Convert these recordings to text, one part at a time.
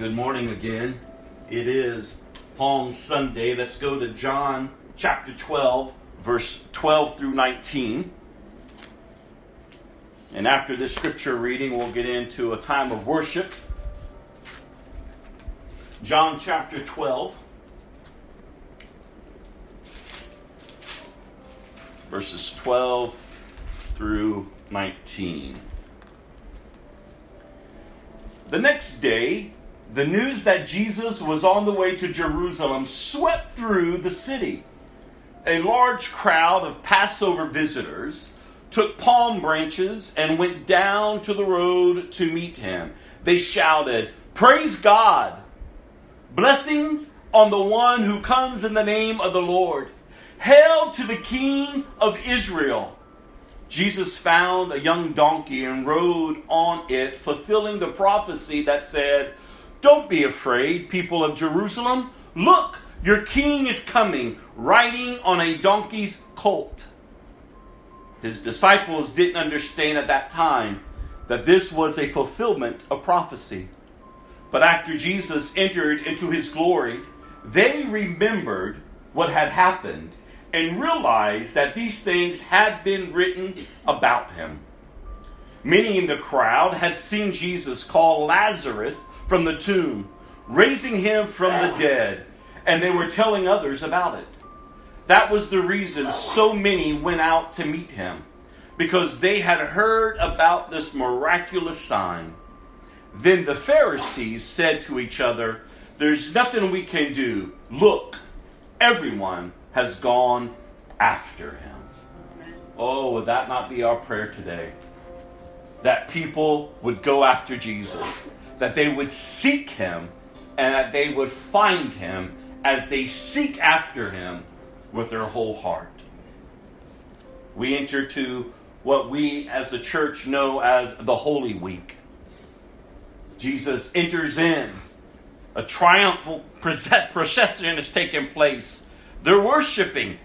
good morning again. It is Palm Sunday. Let's go to John chapter 12, verse 12 through 19. And after this scripture reading, we'll get into a time of worship. John chapter 12, verses 12 through 19. The next day, the news that Jesus was on the way to Jerusalem swept through the city. A large crowd of Passover visitors took palm branches and went down to the road to meet him. They shouted, Praise God! Blessings on the one who comes in the name of the Lord. Hail to the King of Israel! Jesus found a young donkey and rode on it, fulfilling the prophecy that said, Don't be afraid, people of Jerusalem. Look, your king is coming, riding on a donkey's colt. His disciples didn't understand at that time that this was a fulfillment of prophecy. But after Jesus entered into his glory, they remembered what had happened and realized that these things had been written about him. Many in the crowd had seen Jesus call Lazarus from the tomb, raising him from the dead, and they were telling others about it. That was the reason so many went out to meet him, because they had heard about this miraculous sign. Then the Pharisees said to each other, There's nothing we can do. Look, everyone has gone after him. Oh, would that not be our prayer today? That people would go after Jesus, that they would seek him, and that they would find him as they seek after him with their whole heart. We enter to what we as the church know as the Holy Week. Jesus enters in. A triumphal procession is taking place they're worshiping.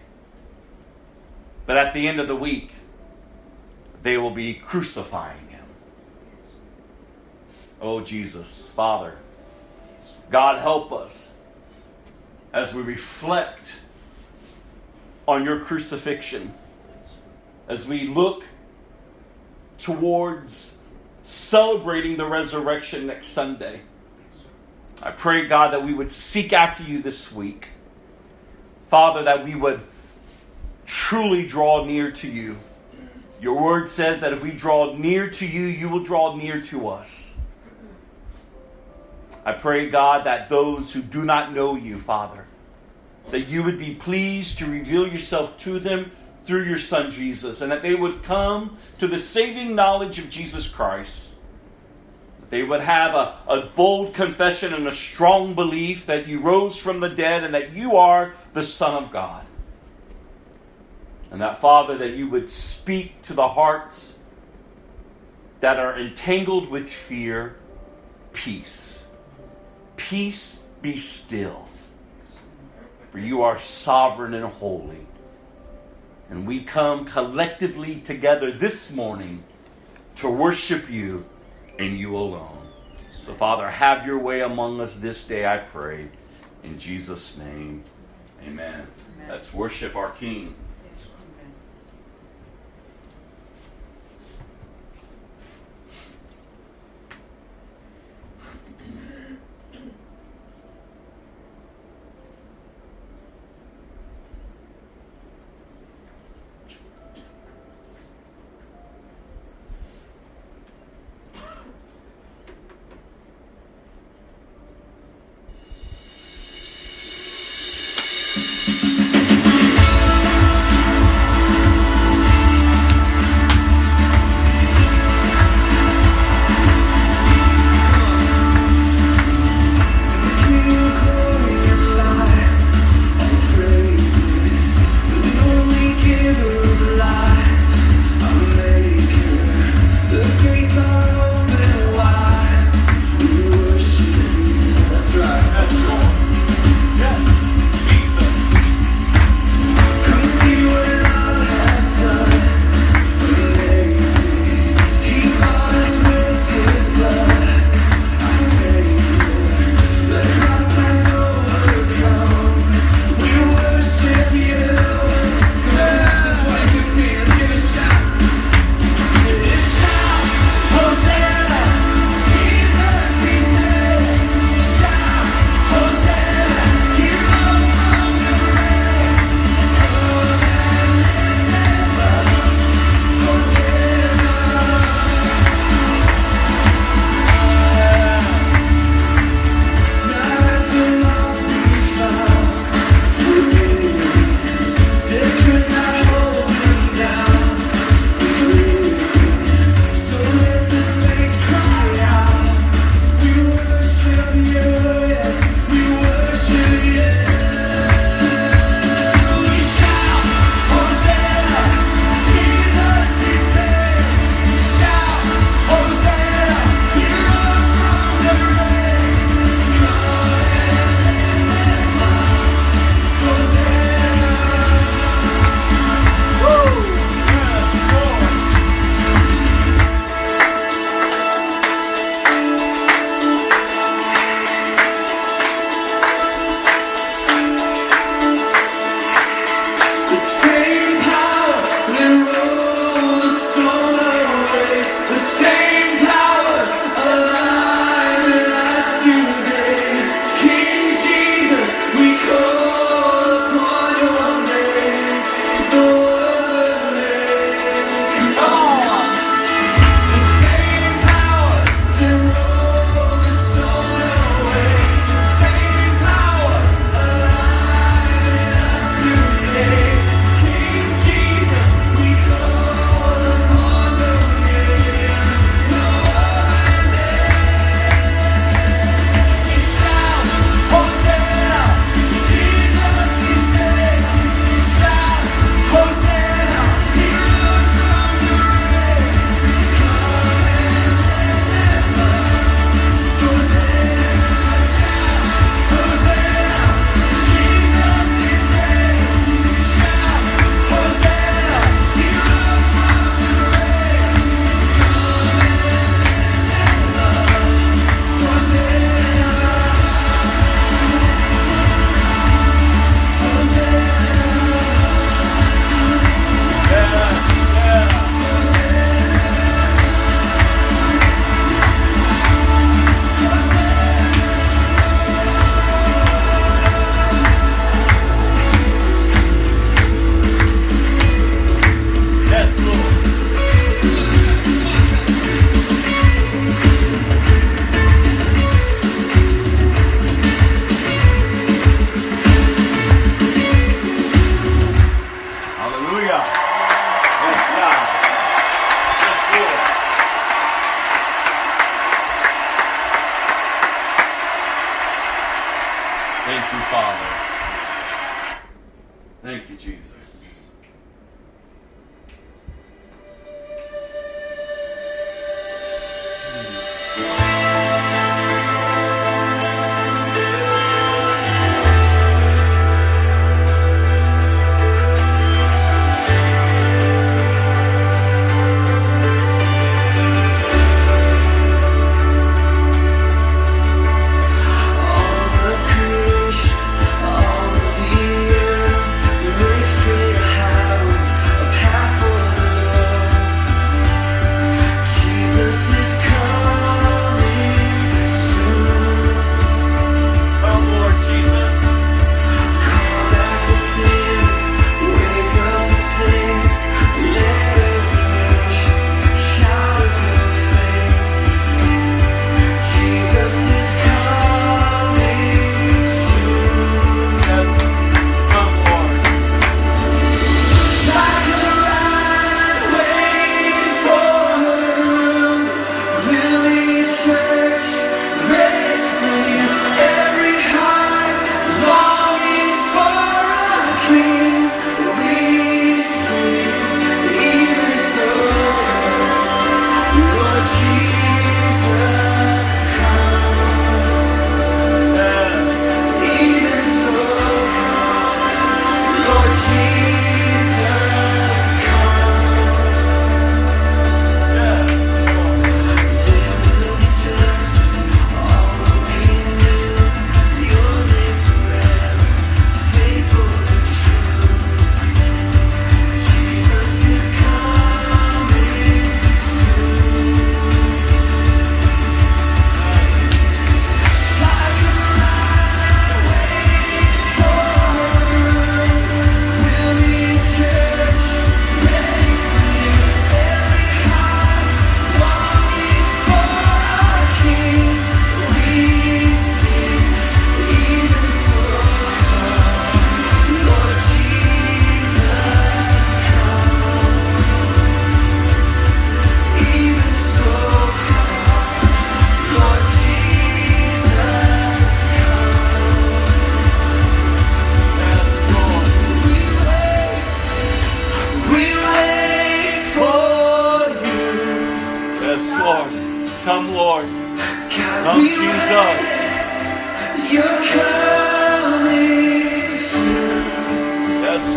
But at the end of the week, they will be crucifying. Oh, Jesus, Father, God, help us as we reflect on your crucifixion, as we look towards celebrating the resurrection next Sunday. I pray, God, that we would seek after you this week. Father, that we would truly draw near to you. Your word says that if we draw near to you, you will draw near to us. I pray, God, that those who do not know you, Father, that you would be pleased to reveal yourself to them through your Son Jesus, and that they would come to the saving knowledge of Jesus Christ. That they would have a, a bold confession and a strong belief that you rose from the dead and that you are the Son of God. And that, Father, that you would speak to the hearts that are entangled with fear peace. Peace be still. For you are sovereign and holy. And we come collectively together this morning to worship you and you alone. So, Father, have your way among us this day, I pray. In Jesus' name. Amen. Amen. Let's worship our King.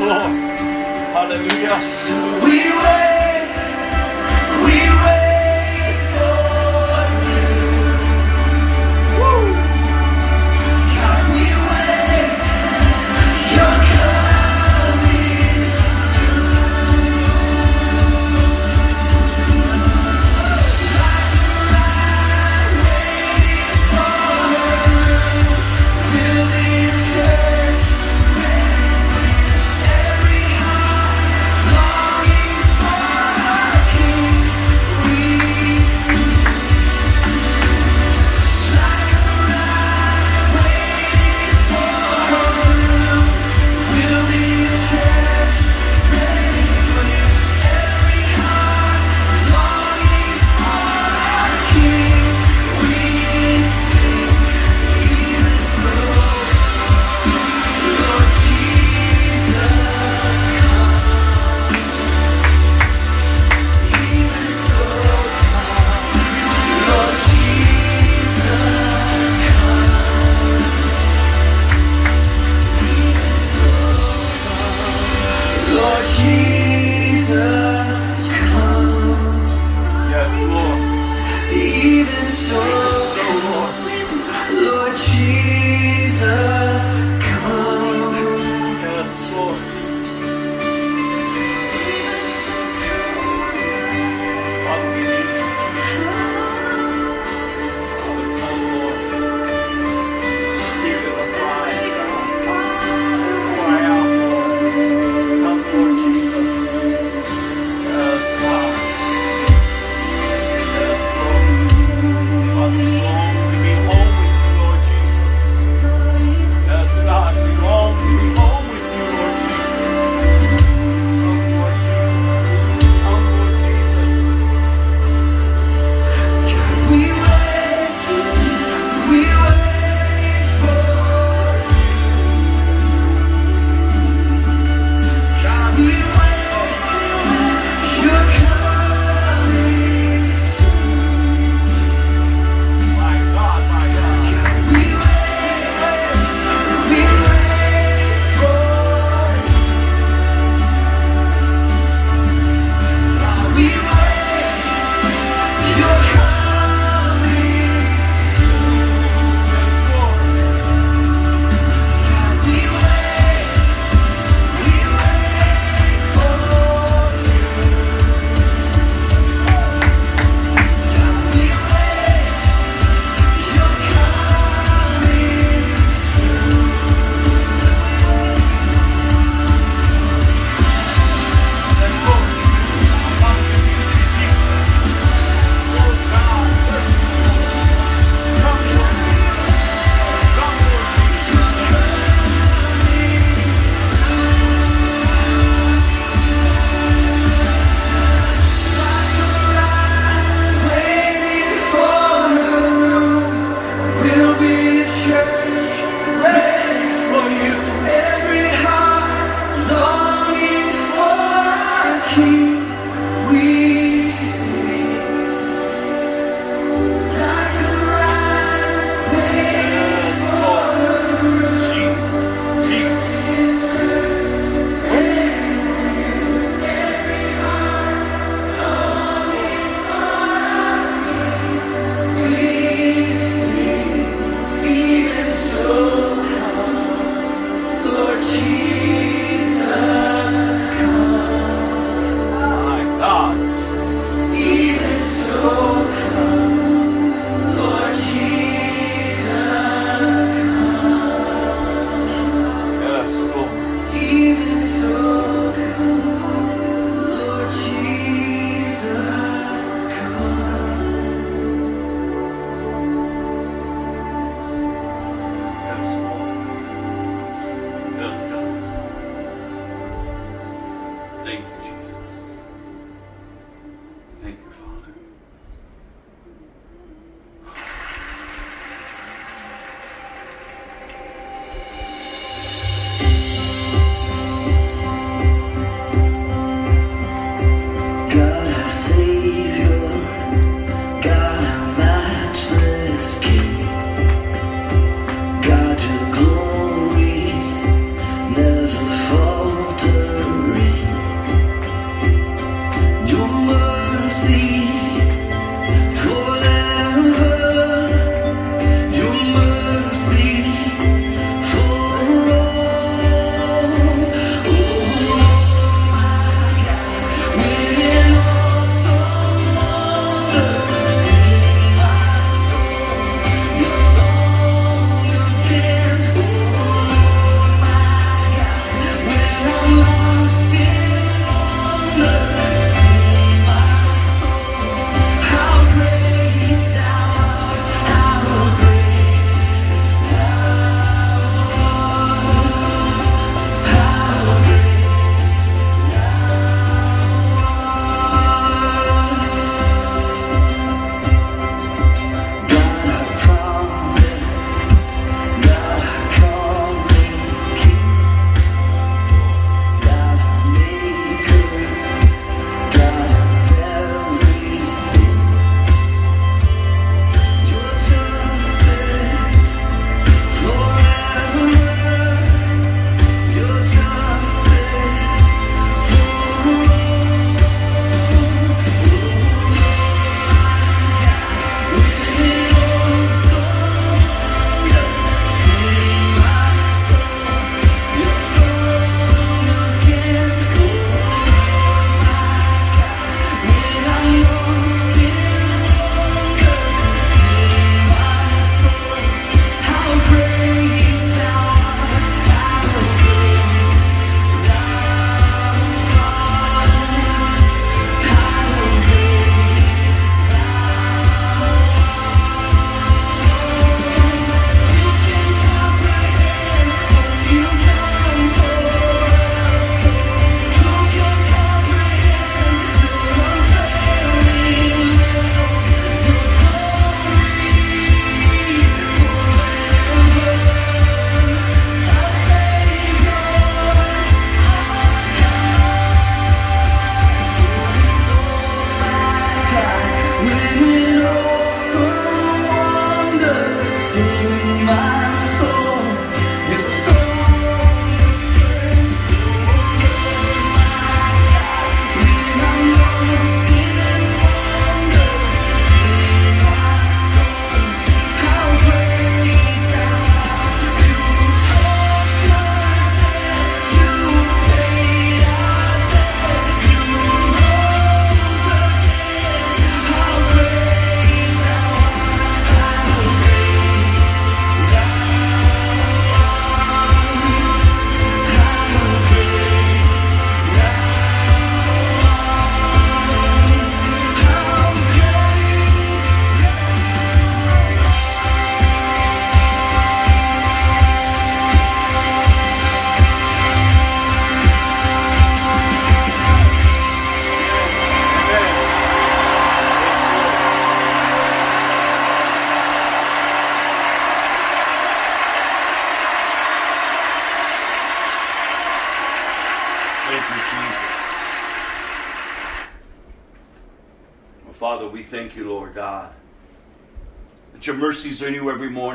Longing for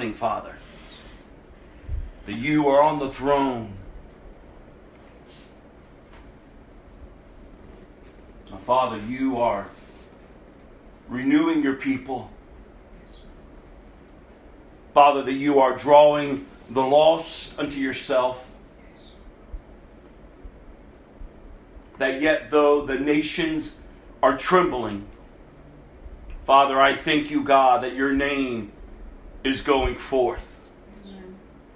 morning, Father. That you are on the throne. Father, you are renewing your people. Father, that you are drawing the lost unto yourself. That yet, though the nations are trembling, Father, I thank you, God, that your name is going forth.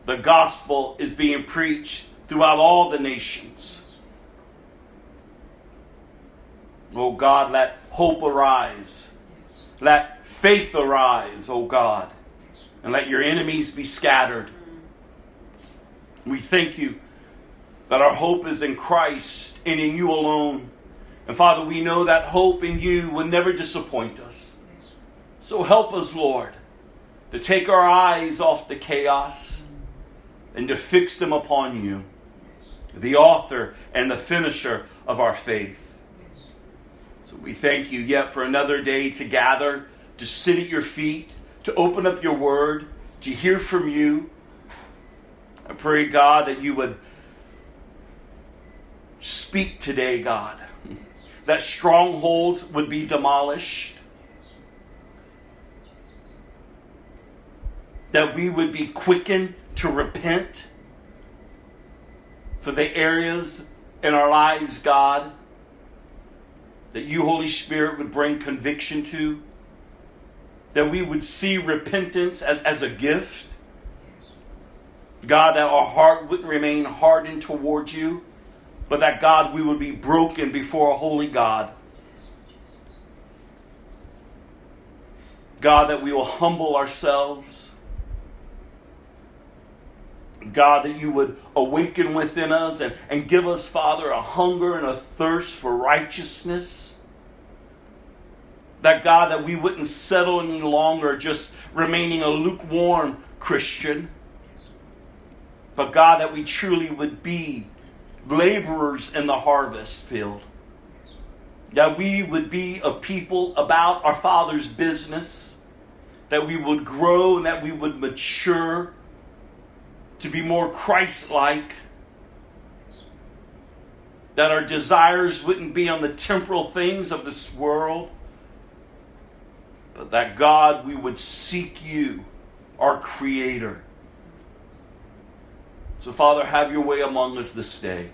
The gospel is being preached throughout all the nations. Oh God, let hope arise. Let faith arise, oh God and let your enemies be scattered. We thank you that our hope is in Christ and in you alone. And Father, we know that hope in you will never disappoint us. So help us, Lord, to take our eyes off the chaos and to fix them upon you, the author and the finisher of our faith. So we thank you yet for another day to gather, to sit at your feet, to open up your word, to hear from you. I pray, God, that you would speak today, God, that strongholds would be demolished, that we would be quickened to repent for the areas in our lives, God, that you, Holy Spirit, would bring conviction to that we would see repentance as, as a gift. God, that our heart wouldn't remain hardened towards you, but that God, we would be broken before a holy God. God, that we will humble ourselves. God, that you would awaken within us and, and give us, Father, a hunger and a thirst for righteousness. That God, that we wouldn't settle any longer just remaining a lukewarm Christian, but God, that we truly would be laborers in the harvest field. That we would be a people about our Father's business, that we would grow and that we would mature to be more Christ like, that our desires wouldn't be on the temporal things of this world but that God, we would seek you, our Creator. So, Father, have your way among us this day.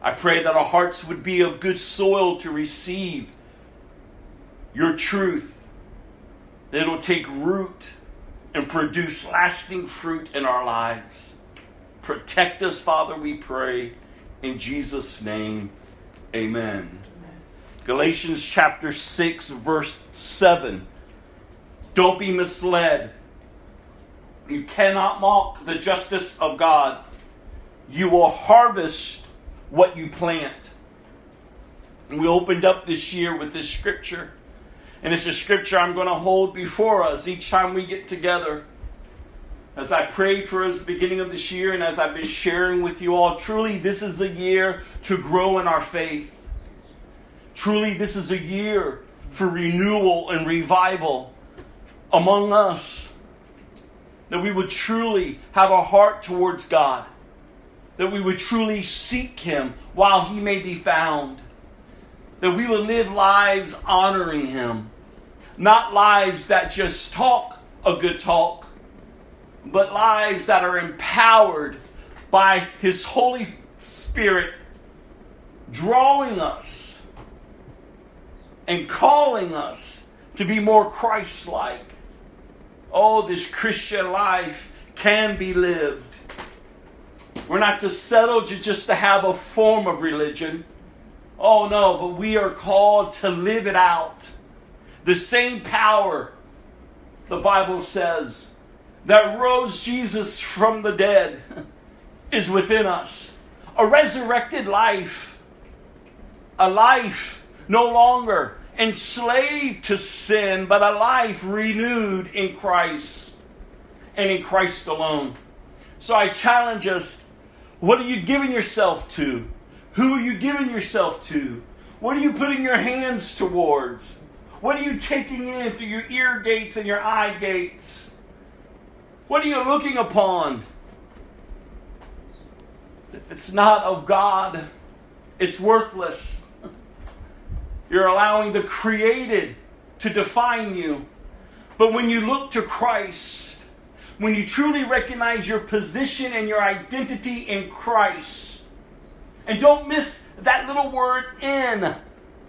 I pray that our hearts would be of good soil to receive your truth, that it'll take root and produce lasting fruit in our lives. Protect us, Father, we pray. In Jesus' name, amen. Galatians chapter 6, verse 7. Don't be misled. You cannot mock the justice of God. You will harvest what you plant. And we opened up this year with this scripture. And it's a scripture I'm going to hold before us each time we get together. As I prayed for us at the beginning of this year and as I've been sharing with you all, truly this is a year to grow in our faith. Truly this is a year for renewal and revival among us. That we would truly have a heart towards God. That we would truly seek Him while He may be found. That we would live lives honoring Him. Not lives that just talk a good talk, but lives that are empowered by His Holy Spirit drawing us and calling us to be more Christ like oh, this Christian life can be lived. We're not to settle to just to have a form of religion. Oh no, but we are called to live it out. The same power, the Bible says, that rose Jesus from the dead is within us. A resurrected life. A life no longer enslaved to sin, but a life renewed in Christ and in Christ alone. So I challenge us what are you giving yourself to? Who are you giving yourself to? What are you putting your hands towards? What are you taking in through your ear gates and your eye gates? What are you looking upon? If it's not of God, it's worthless. You're allowing the created to define you. But when you look to Christ, when you truly recognize your position and your identity in Christ, and don't miss that little word in,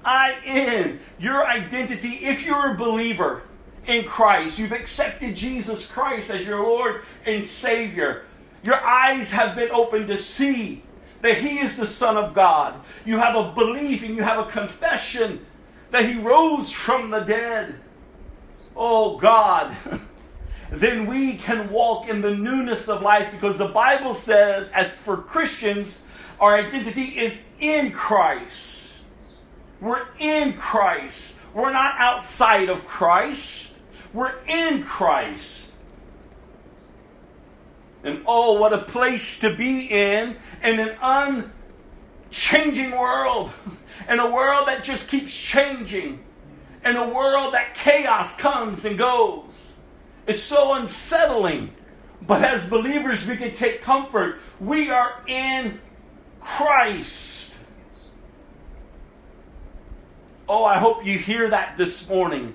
I in, your identity, if you're a believer in Christ, you've accepted Jesus Christ as your Lord and Savior, your eyes have been opened to see that He is the Son of God. You have a belief and you have a confession that He rose from the dead. Oh God. then we can walk in the newness of life because the Bible says, as for Christians, our identity is in Christ. We're in Christ. We're not outside of Christ. We're in Christ. And oh, what a place to be in in an unchanging world. In a world that just keeps changing. In a world that chaos comes and goes. It's so unsettling. But as believers, we can take comfort. We are in Christ. Oh, I hope you hear that this morning.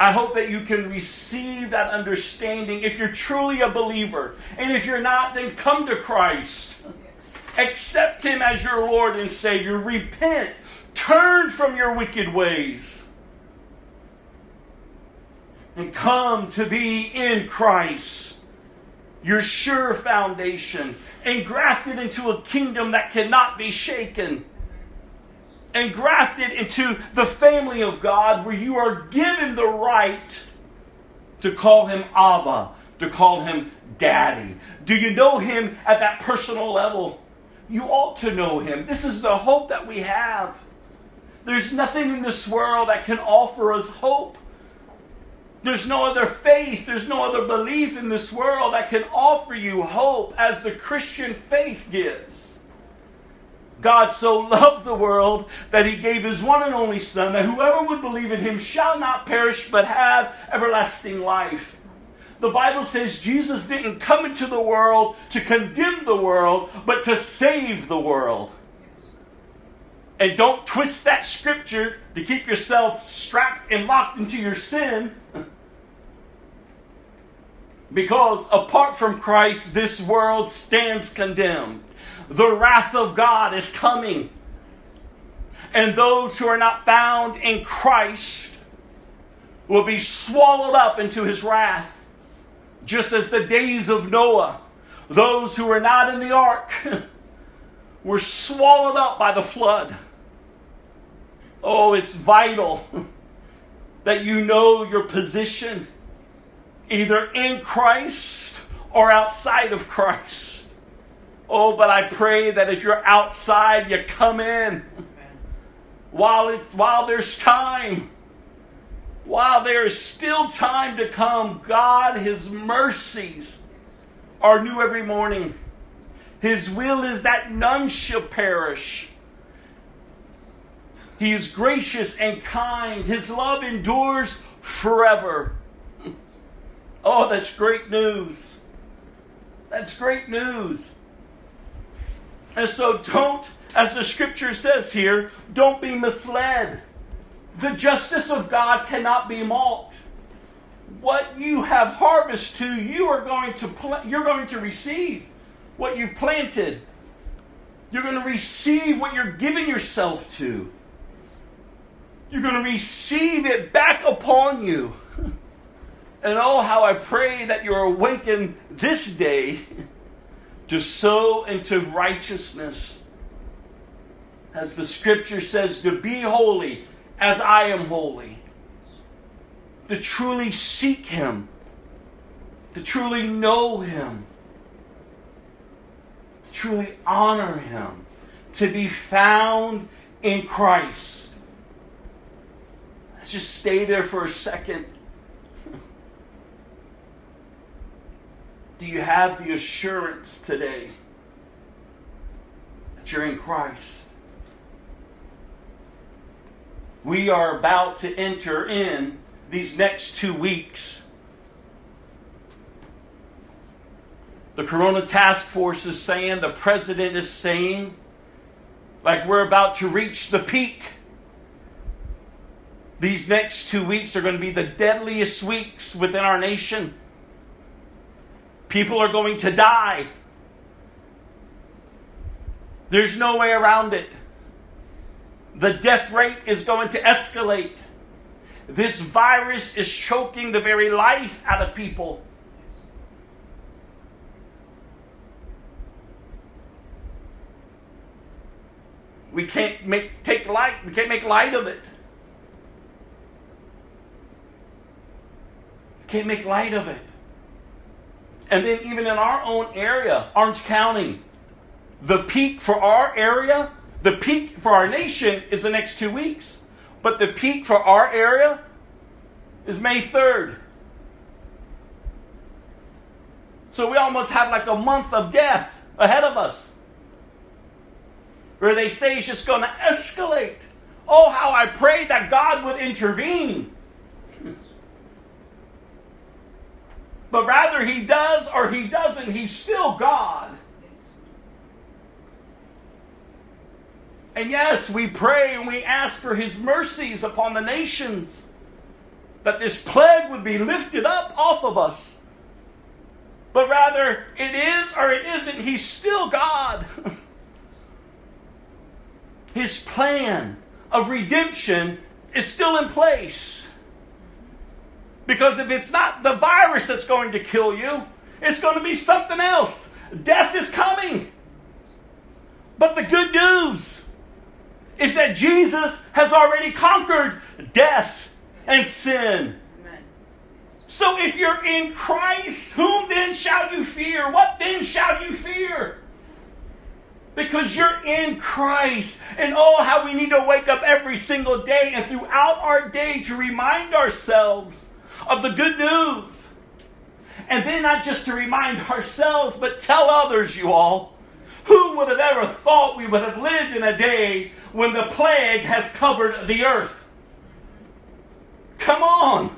I hope that you can receive that understanding if you're truly a believer. And if you're not, then come to Christ. Accept Him as your Lord and Savior. Repent. Turn from your wicked ways. And come to be in Christ, your sure foundation, engrafted into a kingdom that cannot be shaken and grafted into the family of God where you are given the right to call him Abba, to call him Daddy. Do you know him at that personal level? You ought to know him. This is the hope that we have. There's nothing in this world that can offer us hope. There's no other faith, there's no other belief in this world that can offer you hope as the Christian faith gives. God so loved the world that he gave his one and only Son, that whoever would believe in him shall not perish but have everlasting life. The Bible says Jesus didn't come into the world to condemn the world, but to save the world. And don't twist that scripture to keep yourself strapped and locked into your sin. Because apart from Christ, this world stands condemned. The wrath of God is coming. And those who are not found in Christ will be swallowed up into his wrath, just as the days of Noah. Those who were not in the ark were swallowed up by the flood. Oh, it's vital that you know your position, either in Christ or outside of Christ. Oh, but I pray that if you're outside, you come in while it, while there's time. While there is still time to come, God, His mercies are new every morning. His will is that none shall perish. He is gracious and kind. His love endures forever. Oh, that's great news. That's great news. And so don't, as the scripture says here, don't be misled. The justice of God cannot be mocked. What you have harvested to, you are going to pl- you're going to receive what you've planted. You're going to receive what you're giving yourself to. You're going to receive it back upon you. And oh, how I pray that you're awakened this day to sow into righteousness. As the scripture says, to be holy as I am holy. To truly seek Him. To truly know Him. To truly honor Him. To be found in Christ. Let's just stay there for a second. Do you have the assurance today that you're in Christ? we are about to enter in these next two weeks. The Corona Task Force is saying, the president is saying, like we're about to reach the peak. These next two weeks are going to be the deadliest weeks within our nation. People are going to die. There's no way around it. The death rate is going to escalate. This virus is choking the very life out of people. We can't make take light. We can't make light of it. We can't make light of it. And then even in our own area, Orange County, the peak for our area, the peak for our nation is the next two weeks. But the peak for our area is May 3rd. So we almost have like a month of death ahead of us where they say it's just going to escalate. Oh, how I pray that God would intervene. But rather, He does or He doesn't, He's still God. And yes, we pray and we ask for His mercies upon the nations, that this plague would be lifted up off of us. But rather, it is or it isn't, He's still God. his plan of redemption is still in place. Because if it's not the virus that's going to kill you, it's going to be something else. Death is coming. But the good news is that Jesus has already conquered death and sin. So if you're in Christ, whom then shall you fear? What then shall you fear? Because you're in Christ. And oh, how we need to wake up every single day and throughout our day to remind ourselves of the good news. And then not just to remind ourselves, but tell others, you all. Who would have ever thought we would have lived in a day when the plague has covered the earth? Come on.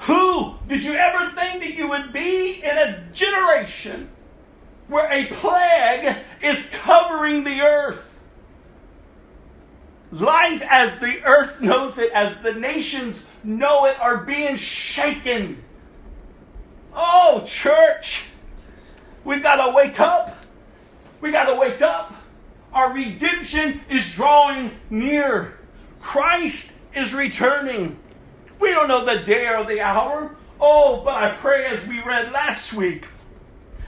Who did you ever think that you would be in a generation where a plague is covering the earth. Life as the earth knows it, as the nations know it, are being shaken. Oh, church, we've got to wake up. We got to wake up. Our redemption is drawing near. Christ is returning. We don't know the day or the hour. Oh, but I pray as we read last week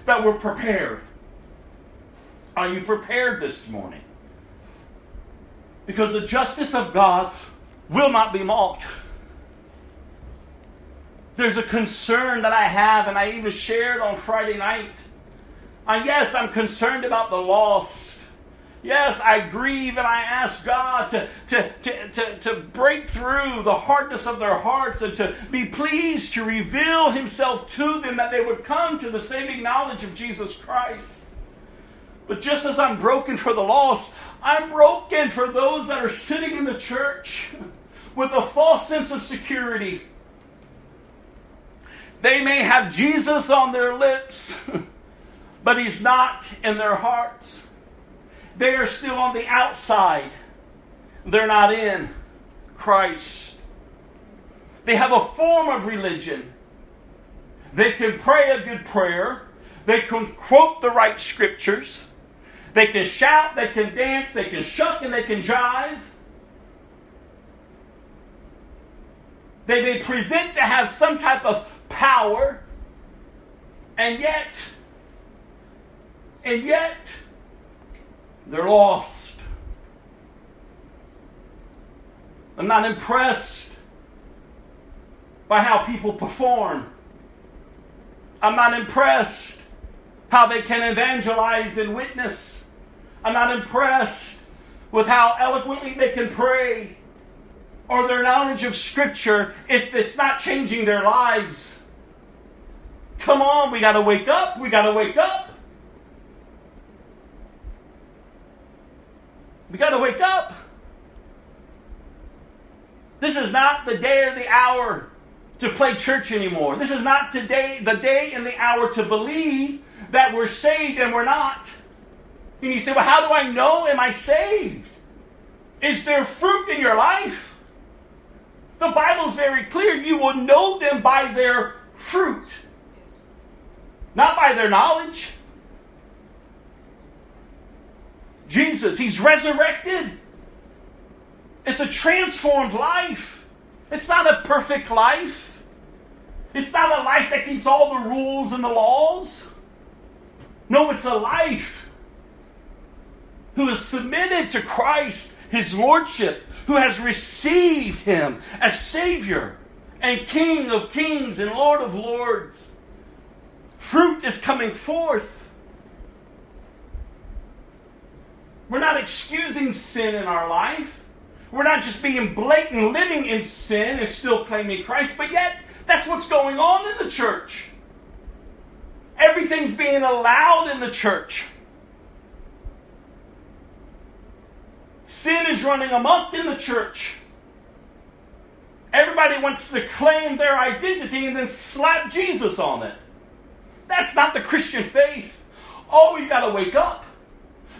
that we're prepared. Are you prepared this morning? Because the justice of God will not be mocked. There's a concern that I have, and I even shared on Friday night. Uh, yes, I'm concerned about the lost. Yes, I grieve and I ask God to, to, to, to, to break through the hardness of their hearts and to be pleased to reveal Himself to them that they would come to the saving knowledge of Jesus Christ. But just as I'm broken for the lost, I'm broken for those that are sitting in the church with a false sense of security. They may have Jesus on their lips, but He's not in their hearts. They are still on the outside. They're not in Christ. They have a form of religion. They can pray a good prayer. They can quote the right scriptures. They can shout, they can dance, they can shuck, and they can jive. They may present to have some type of power, and yet, and yet, they're lost. I'm not impressed by how people perform. I'm not impressed how they can evangelize and witness. I'm not impressed with how eloquently they can pray or their knowledge of Scripture if it's not changing their lives. Come on, we got to wake up. We got to wake up. We got to wake up. This is not the day or the hour to play church anymore. This is not today the day and the hour to believe that we're saved and we're not. And you say, well, how do I know am I saved? Is there fruit in your life? The Bible's very clear. You will know them by their fruit, not by their knowledge. Jesus, He's resurrected. It's a transformed life. It's not a perfect life. It's not a life that keeps all the rules and the laws. No, it's a life who is submitted to Christ, his lordship, who has received him as Savior and King of kings and Lord of lords. Fruit is coming forth. We're not excusing sin in our life. We're not just being blatant living in sin and still claiming Christ, but yet that's what's going on in the church. Everything's being allowed in the church. Sin is running amok in the church. Everybody wants to claim their identity and then slap Jesus on it. That's not the Christian faith. Oh, you got to wake up.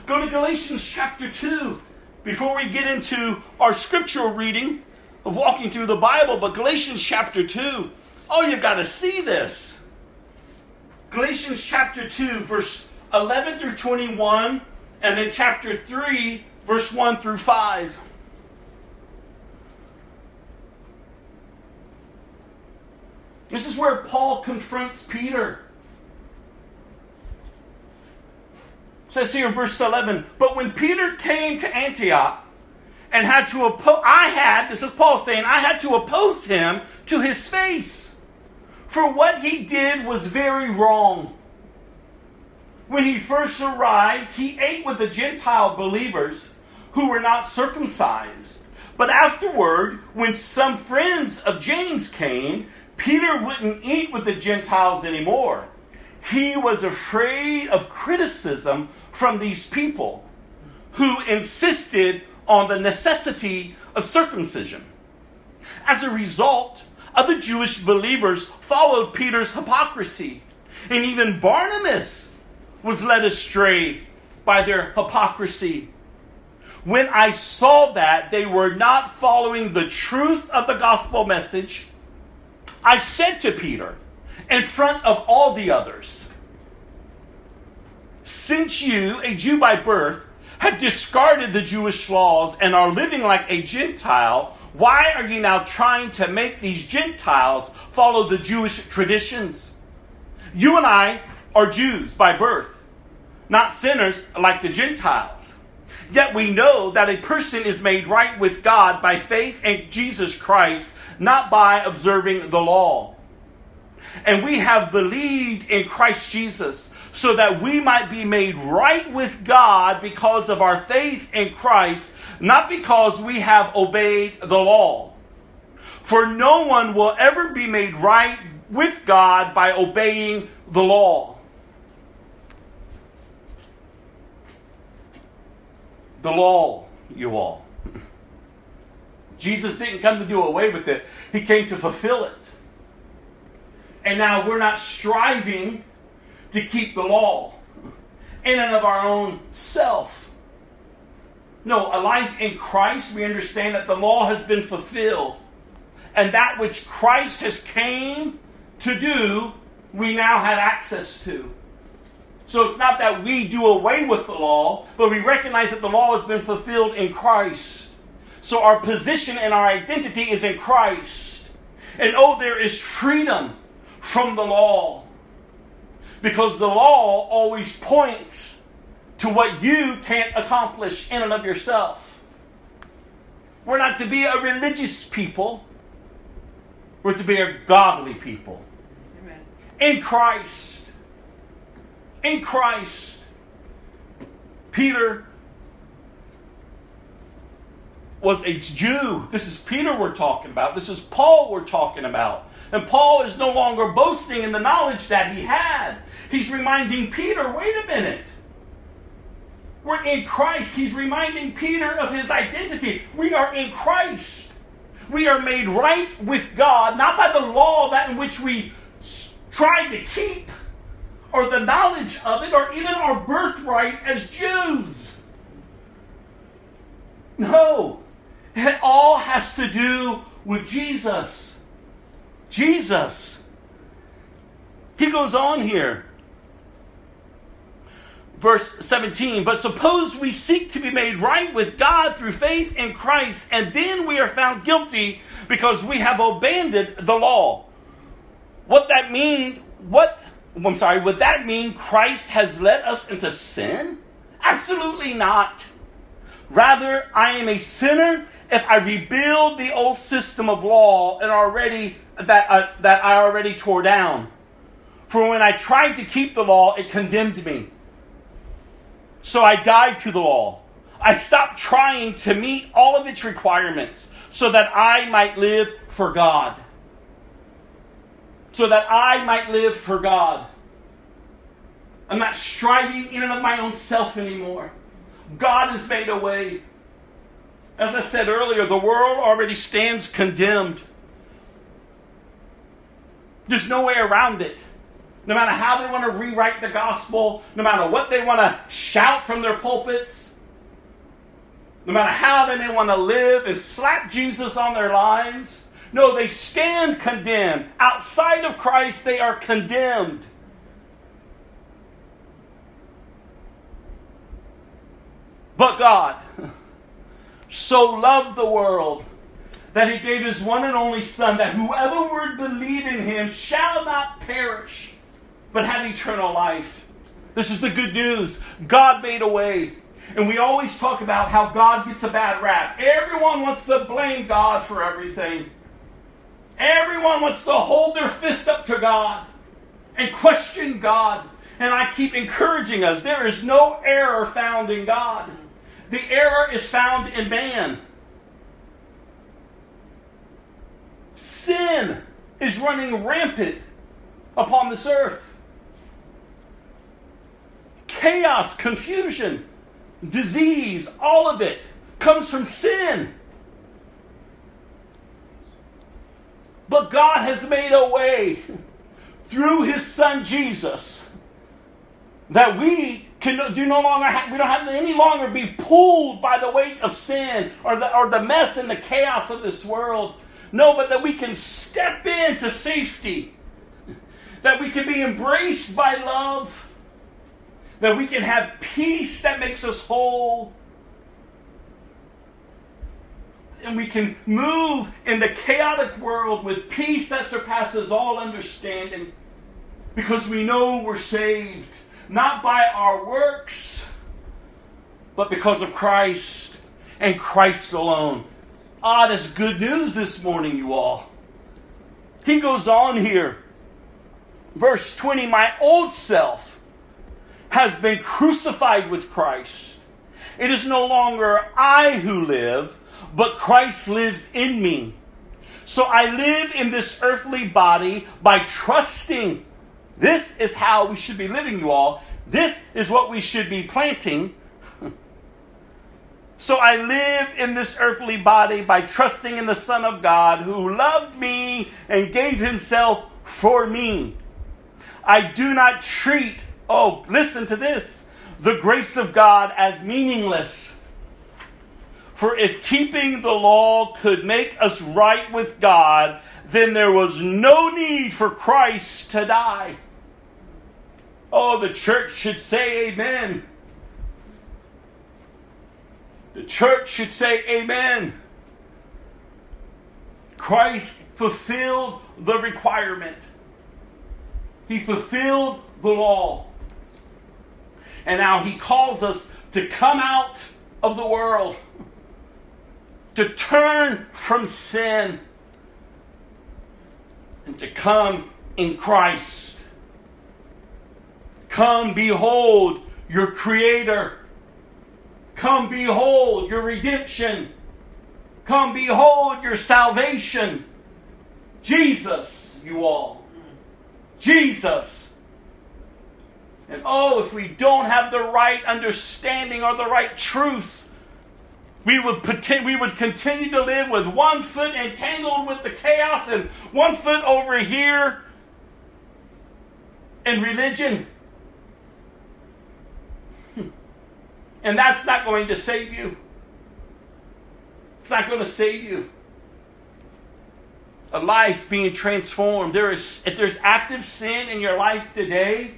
Go to Galatians chapter 2 before we get into our scriptural reading of walking through the Bible. But Galatians chapter 2, oh, you've got to see this. Galatians chapter 2, verse 11 through 21, and then chapter 3, verse 1 through 5. This is where Paul confronts Peter. It says here in verse 11, but when Peter came to Antioch and had to oppose, I had, this is Paul saying, I had to oppose him to his face. For what he did was very wrong. When he first arrived, he ate with the Gentile believers who were not circumcised. But afterward, when some friends of James came, Peter wouldn't eat with the Gentiles anymore. He was afraid of criticism from these people who insisted on the necessity of circumcision. As a result, other Jewish believers followed Peter's hypocrisy, and even Barnabas was led astray by their hypocrisy when I saw that they were not following the truth of the gospel message, I said to Peter, in front of all the others, Since you, a Jew by birth, have discarded the Jewish laws and are living like a Gentile, why are you now trying to make these Gentiles follow the Jewish traditions? You and I are Jews by birth, not sinners like the Gentiles. Yet we know that a person is made right with God by faith in Jesus Christ, not by observing the law. And we have believed in Christ Jesus so that we might be made right with God because of our faith in Christ, not because we have obeyed the law. For no one will ever be made right with God by obeying the law. The law, you all. Jesus didn't come to do away with it, He came to fulfill it. And now we're not striving to keep the law in and of our own self. No, a life in Christ, we understand that the law has been fulfilled. And that which Christ has came to do, we now have access to. So it's not that we do away with the law, but we recognize that the law has been fulfilled in Christ. So our position and our identity is in Christ. And oh, there is freedom from the law. Because the law always points to what you can't accomplish in and of yourself. We're not to be a religious people, we're to be a godly people. Amen. In Christ in Christ. Peter was a Jew. This is Peter we're talking about. This is Paul we're talking about. And Paul is no longer boasting in the knowledge that he had. He's reminding Peter, wait a minute. We're in Christ. He's reminding Peter of his identity. We are in Christ. We are made right with God, not by the law that in which we tried to keep, or the knowledge of it, or even our birthright as Jews. No, it all has to do with Jesus. Jesus. He goes on here. Verse 17, but suppose we seek to be made right with God through faith in Christ, and then we are found guilty because we have abandoned the law. What that means, What I'm sorry, would that mean Christ has led us into sin? Absolutely not. Rather, I am a sinner if I rebuild the old system of law and already that uh, that I already tore down. For when I tried to keep the law, it condemned me. So I died to the law. I stopped trying to meet all of its requirements so that I might live for God. So that I might live for God. I'm not striving in and of my own self anymore. God has made a way. As I said earlier, the world already stands condemned. There's no way around it. No matter how they want to rewrite the gospel, no matter what they want to shout from their pulpits, no matter how they may want to live and slap Jesus on their lives, no, they stand condemned. Outside of Christ, they are condemned. But God so loved the world that he gave his one and only Son, that whoever would believe in him shall not perish, but have eternal life. This is the good news. God made a way. And we always talk about how God gets a bad rap. Everyone wants to blame God for everything. Everyone wants to hold their fist up to God and question God. And I keep encouraging us there is no error found in God, the error is found in man. Sin is running rampant upon this earth chaos, confusion, disease, all of it comes from sin. But God has made a way through his son Jesus that we can do no longer have, we don't have to any longer be pulled by the weight of sin or the or the mess and the chaos of this world. No, but that we can step into safety. That we can be embraced by love that we can have peace that makes us whole. And we can move in the chaotic world with peace that surpasses all understanding because we know we're saved not by our works, but because of Christ and Christ alone. Ah, that's good news this morning, you all. He goes on here. Verse 20 My old self has been crucified with Christ. It is no longer I who live, but Christ lives in me. So I live in this earthly body by trusting. This is how we should be living, you all. This is what we should be planting. so I live in this earthly body by trusting in the Son of God who loved me and gave himself for me. I do not treat Oh, listen to this the grace of God as meaningless. For if keeping the law could make us right with God, then there was no need for Christ to die. Oh, the church should say amen. The church should say amen. Christ fulfilled the requirement, He fulfilled the law. And now he calls us to come out of the world, to turn from sin, and to come in Christ. Come, behold your Creator. Come, behold your redemption. Come, behold your salvation. Jesus, you all. Jesus. And oh, if we don't have the right understanding or the right truths, we would, pretend, we would continue to live with one foot entangled with the chaos and one foot over here in religion. Hmm. And that's not going to save you. It's not going to save you. A life being transformed. There is, if there's active sin in your life today,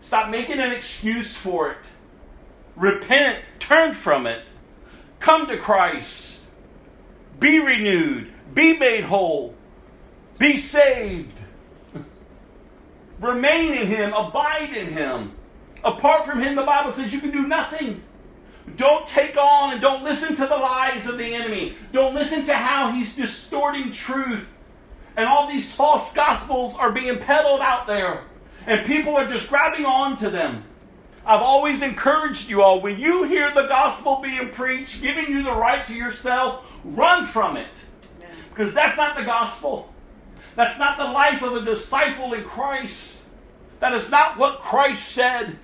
stop making an excuse for it. Repent, turn from it, come to Christ, be renewed, be made whole, be saved, remain in Him, abide in Him. Apart from Him, the Bible says you can do nothing. Don't take on and don't listen to the lies of the enemy. Don't listen to how he's distorting truth. And all these false gospels are being peddled out there. And people are just grabbing on to them. I've always encouraged you all when you hear the gospel being preached, giving you the right to yourself, run from it. Because that's not the gospel. That's not the life of a disciple in Christ. That is not what Christ said.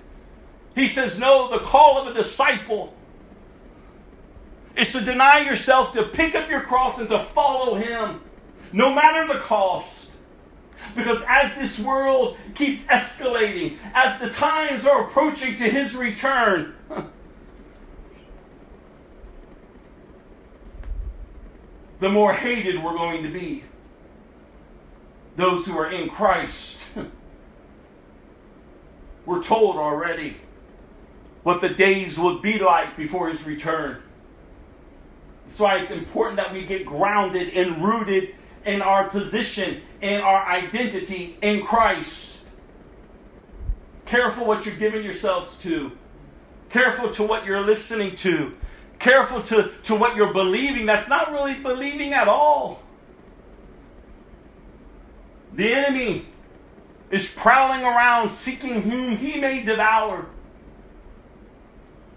He says, No, the call of a disciple is to deny yourself, to pick up your cross, and to follow Him, no matter the cost. Because as this world keeps escalating, as the times are approaching to His return, the more hated we're going to be. Those who are in Christ. We're told already what the days will be like before his return. That's why it's important that we get grounded and rooted in our position and our identity in Christ. Careful what you're giving yourselves to. Careful to what you're listening to. Careful to, to what you're believing. That's not really believing at all. The enemy is prowling around seeking whom he may devour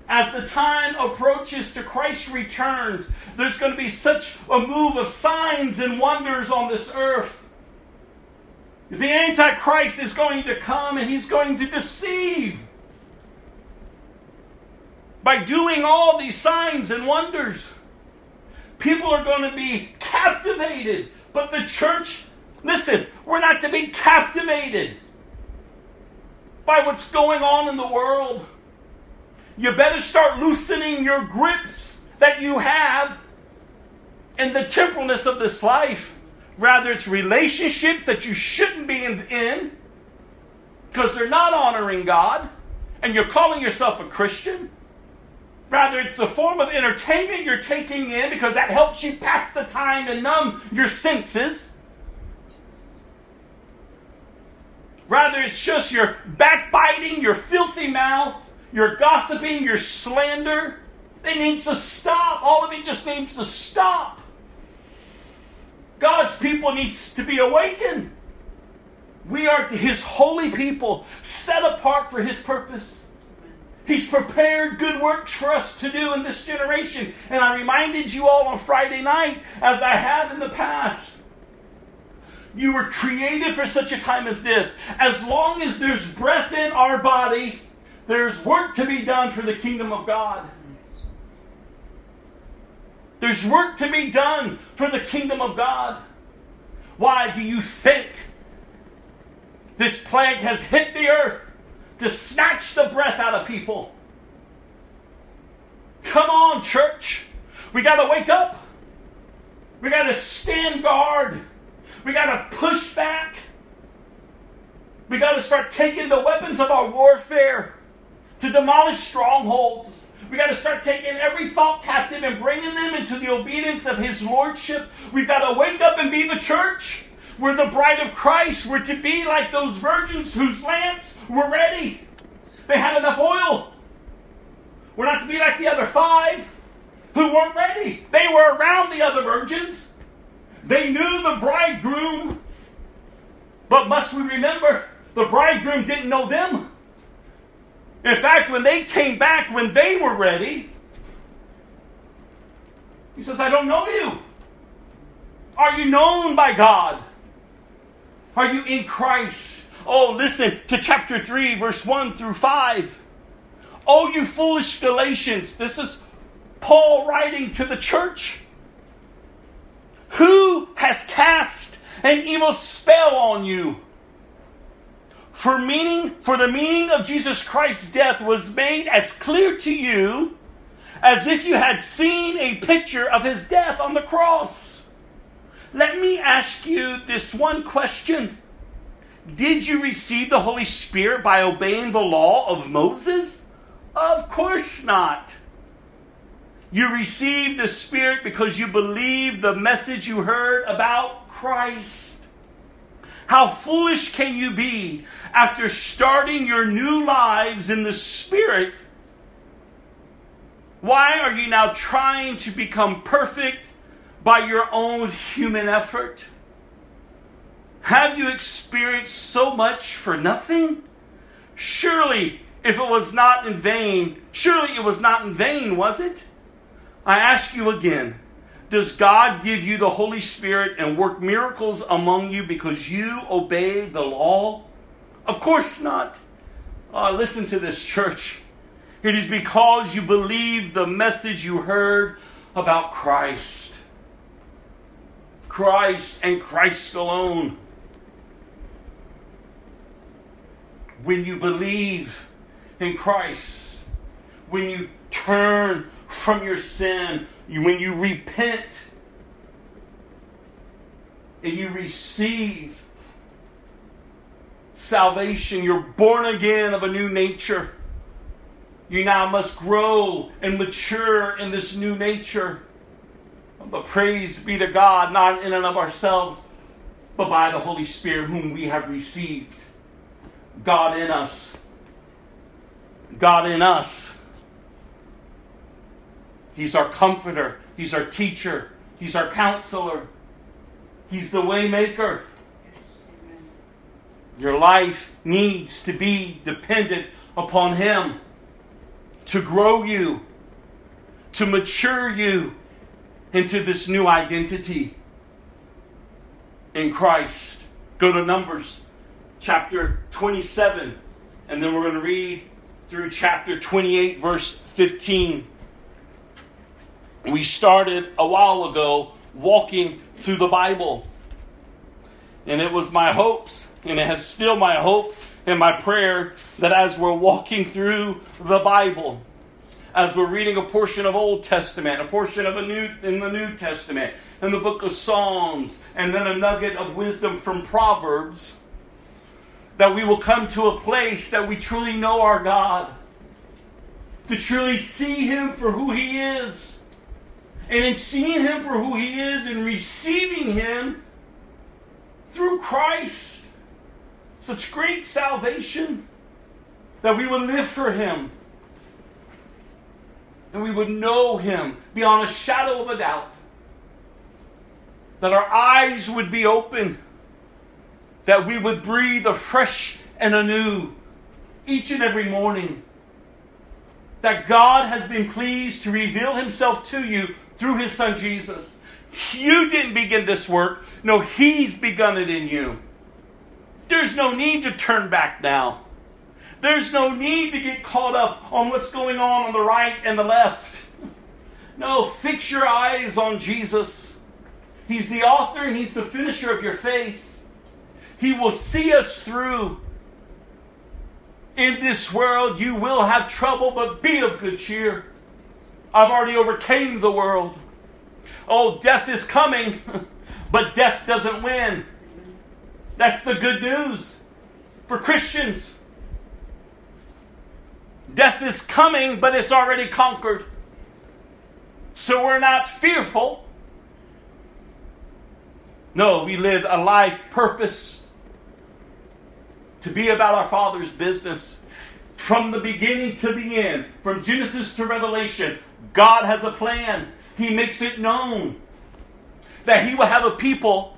as the time approaches to Christ's returns, there's going to be such a move of signs and wonders on this earth. The Antichrist is going to come and he's going to deceive by doing all these signs and wonders. People are going to be captivated, but the church, listen, we're not to be captivated by what's going on in the world you better start loosening your grips that you have in the temporalness of this life. Rather, it's relationships that you shouldn't be in because they're not honoring God, and you're calling yourself a Christian. Rather, it's a form of entertainment you're taking in because that helps you pass the time and numb your senses. Rather, it's just your backbiting, your filthy mouth, your gossiping, your slander, it needs to stop. All of it just needs to stop. God's people needs to be awakened. We are his holy people, set apart for his purpose. He's prepared good works for us to do in this generation. And I reminded you all on Friday night, as I have in the past. You were created for such a time as this. As long as there's breath in our body, there's work to be done for the kingdom of God. There's work to be done for the kingdom of God. Why do you think this plague has hit the earth to snatch the breath out of people? Come on, church. We got to wake up. We got to stand guard. We got to push back. We got to start taking the weapons of our warfare to demolish strongholds. We got to start taking every thought captive and bringing them into the obedience of His Lordship. We've got to wake up and be the church. We're the bride of Christ. We're to be like those virgins whose lamps were ready. They had enough oil. We're not to be like the other five who weren't ready. They were around the other virgins. They knew the bridegroom. But must we remember, the bridegroom didn't know them. In fact, when they came back, when they were ready, he says, I don't know you. Are you known by God? Are you in Christ? Oh, listen to chapter 3, verse 1 through 5. Oh, you foolish Galatians. This is Paul writing to the church? Who has cast an evil spell on you? For meaning for the meaning of Jesus Christ's death was made as clear to you as if you had seen a picture of his death on the cross. Let me ask you this one question. Did you receive the Holy Spirit by obeying the law of Moses? Of course not. You received the Spirit because you believed the message you heard about Christ. How foolish can you be after starting your new lives in the Spirit? Why are you now trying to become perfect by your own human effort? Have you experienced so much for nothing? Surely, if it was not in vain, surely it was not in vain, was it? I ask you again Does God give you the Holy Spirit and work miracles among you because you obey the law? Of course not. Uh, listen to this, church. It is because you believe the message you heard about Christ. Christ and Christ alone. When you believe in Christ, when you turn from your sin, when you repent and you receive salvation, you're born again of a new nature. You now must grow and mature in this new nature. But praise be to God, not in and of ourselves, but by the Holy Spirit whom we have received. God in us. God in us. He's our comforter. He's our teacher. He's our counselor. He's the waymaker. Your life needs to be dependent upon Him to grow you, to mature you into this new identity in Christ. Go to Numbers chapter 27, and then we're going to read through chapter 28, verse 15. We started a while ago walking through the Bible. And it was my hopes, and it has still my hope and my prayer that as we're walking through the Bible, as we're reading a portion of Old Testament, a portion of a new in the New Testament, in the book of Psalms, and then a nugget of wisdom from Proverbs, that we will come to a place that we truly know our God, to truly see Him for who He is. And in seeing Him for who He is and receiving Him through Christ, such great salvation, that we would live for Him. And we would know Him beyond a shadow of a doubt. That our eyes would be open that we would breathe afresh and anew each and every morning. That God has been pleased to reveal himself to you through his son Jesus. You didn't begin this work. No, he's begun it in you. There's no need to turn back now. There's no need to get caught up on what's going on on the right and the left. No, fix your eyes on Jesus. He's the author and he's the finisher of your faith. He will see us through. In this world, you will have trouble, but be of good cheer. I've already overcame the world. Oh, death is coming, but death doesn't win. That's the good news for Christians. Death is coming, but it's already conquered. So we're not fearful. No, we live a life purpose to be about our Father's business. From the beginning to the end, from Genesis to Revelation, God has a plan. He makes it known that He will have a people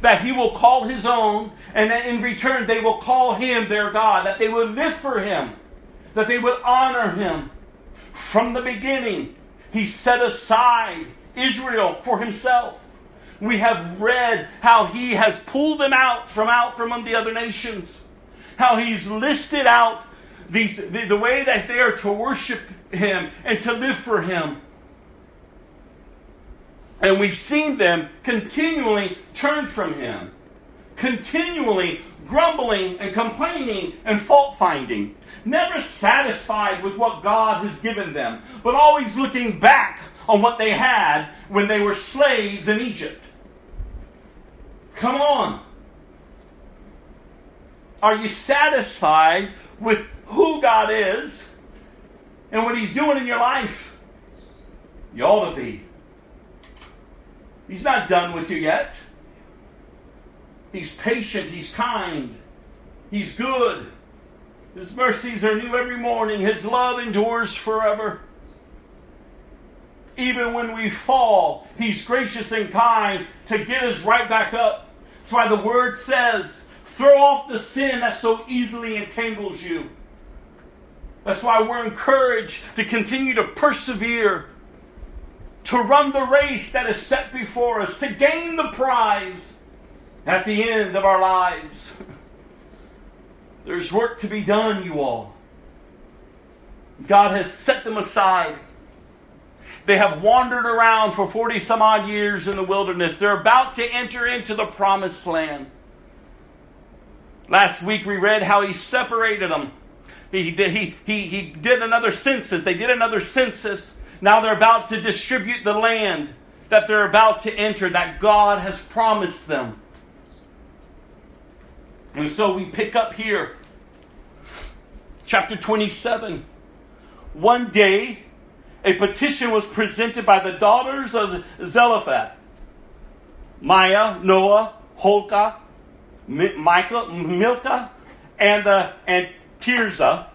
that He will call His own, and that in return they will call Him their God, that they will live for Him, that they will honor Him. From the beginning, He set aside Israel for Himself. We have read how He has pulled them out from out from the other nations how he's listed out these, the, the way that they are to worship him and to live for him. And we've seen them continually turn from him, continually grumbling and complaining and fault finding, never satisfied with what God has given them, but always looking back on what they had when they were slaves in Egypt. Come on. Are you satisfied with who God is and what He's doing in your life? You ought to be. He's not done with you yet. He's patient, He's kind, He's good. His mercies are new every morning, His love endures forever. Even when we fall, He's gracious and kind to get us right back up. That's why the Word says, throw off the sin that so easily entangles you. That's why we're encouraged to continue to persevere, to run the race that is set before us, to gain the prize at the end of our lives. There's work to be done, you all. God has set them aside. They have wandered around for 40 some odd years in the wilderness. They're about to enter into the promised land. Last week we read how he separated them. He did, he, he, he did another census. They did another census. Now they're about to distribute the land that they're about to enter, that God has promised them. And so we pick up here, chapter 27. One day, a petition was presented by the daughters of Zelophehad Maya, Noah, Holka, Michael, Milcah, and, uh, and Tirzah.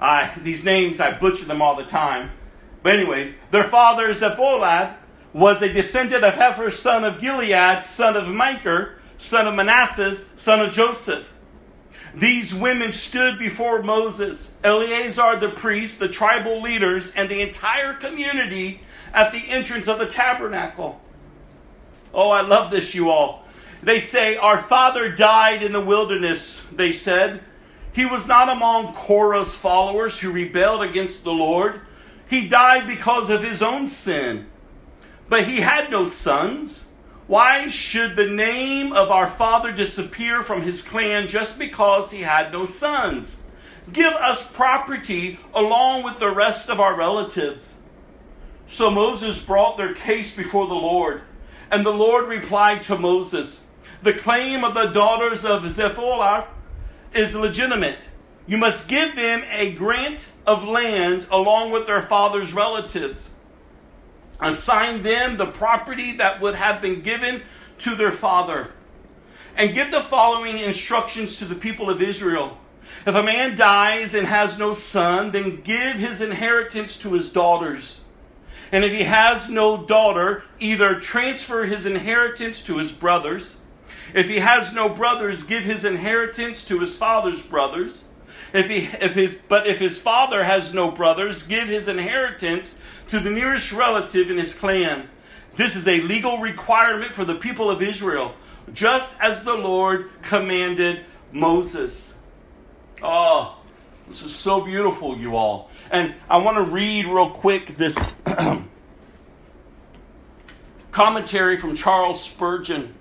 Uh, these names, I butcher them all the time. But, anyways, their father, Zepholad, was a descendant of Hepher, son of Gilead, son of Machir, son of Manasseh, son of Joseph. These women stood before Moses, Eleazar the priest, the tribal leaders, and the entire community at the entrance of the tabernacle. Oh, I love this, you all. They say, Our father died in the wilderness, they said. He was not among Korah's followers who rebelled against the Lord. He died because of his own sin. But he had no sons why should the name of our father disappear from his clan just because he had no sons? Give us property along with the rest of our relatives. So Moses brought their case before the Lord, and the Lord replied to Moses, The claim of the daughters of Zepholah is legitimate. You must give them a grant of land along with their father's relatives assign them the property that would have been given to their father. And give the following instructions to the people of Israel. If a man dies and has no son, then give his inheritance to his daughters. And if he has no daughter, either transfer his inheritance to his brothers. If he has no brothers, give his inheritance to his father's brothers. If he, if his, but if his father has no brothers, give his inheritance to the nearest relative in his clan. This is a legal requirement for the people of Israel, just as the Lord commanded Moses. Oh, this is so beautiful, you all. And I want to read real quick this commentary from Charles Spurgeon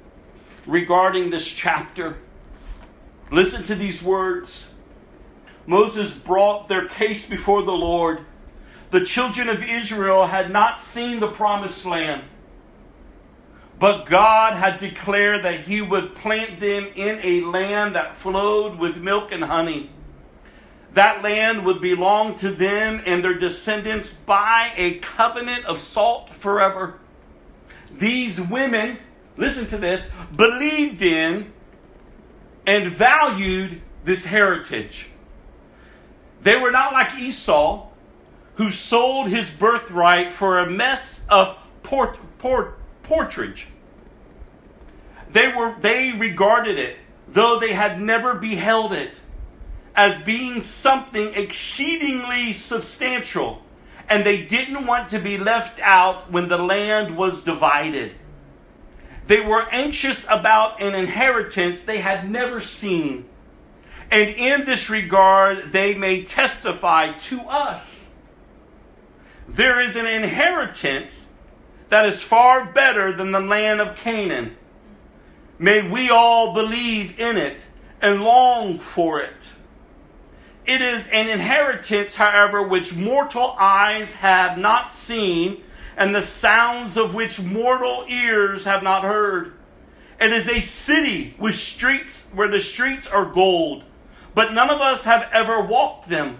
regarding this chapter. Listen to these words. Moses brought their case before the Lord. The children of Israel had not seen the promised land, but God had declared that He would plant them in a land that flowed with milk and honey. That land would belong to them and their descendants by a covenant of salt forever. These women, listen to this, believed in and valued this heritage. They were not like Esau, who sold his birthright for a mess of port, port, portrage. They, were, they regarded it, though they had never beheld it, as being something exceedingly substantial, and they didn't want to be left out when the land was divided. They were anxious about an inheritance they had never seen and in this regard, they may testify to us. There is an inheritance that is far better than the land of Canaan. May we all believe in it and long for it. It is an inheritance, however, which mortal eyes have not seen, and the sounds of which mortal ears have not heard. It is a city with streets where the streets are gold, but none of us have ever walked them.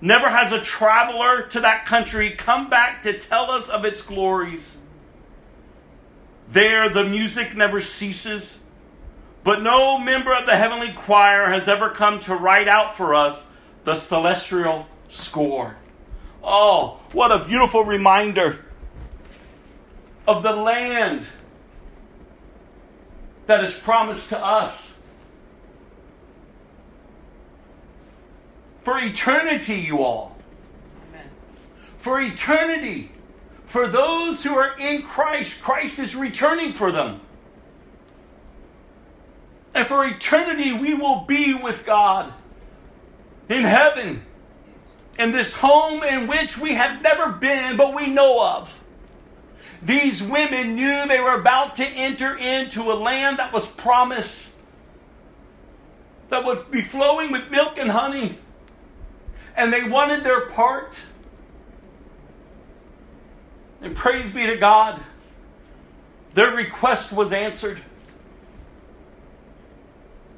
Never has a traveler to that country come back to tell us of its glories. There, the music never ceases, but no member of the heavenly choir has ever come to write out for us the celestial score. Oh, what a beautiful reminder of the land that is promised to us. For eternity, you all. Amen. For eternity. For those who are in Christ, Christ is returning for them. And for eternity, we will be with God in heaven, in this home in which we have never been, but we know of. These women knew they were about to enter into a land that was promised, that would be flowing with milk and honey. And they wanted their part. And praise be to God, their request was answered.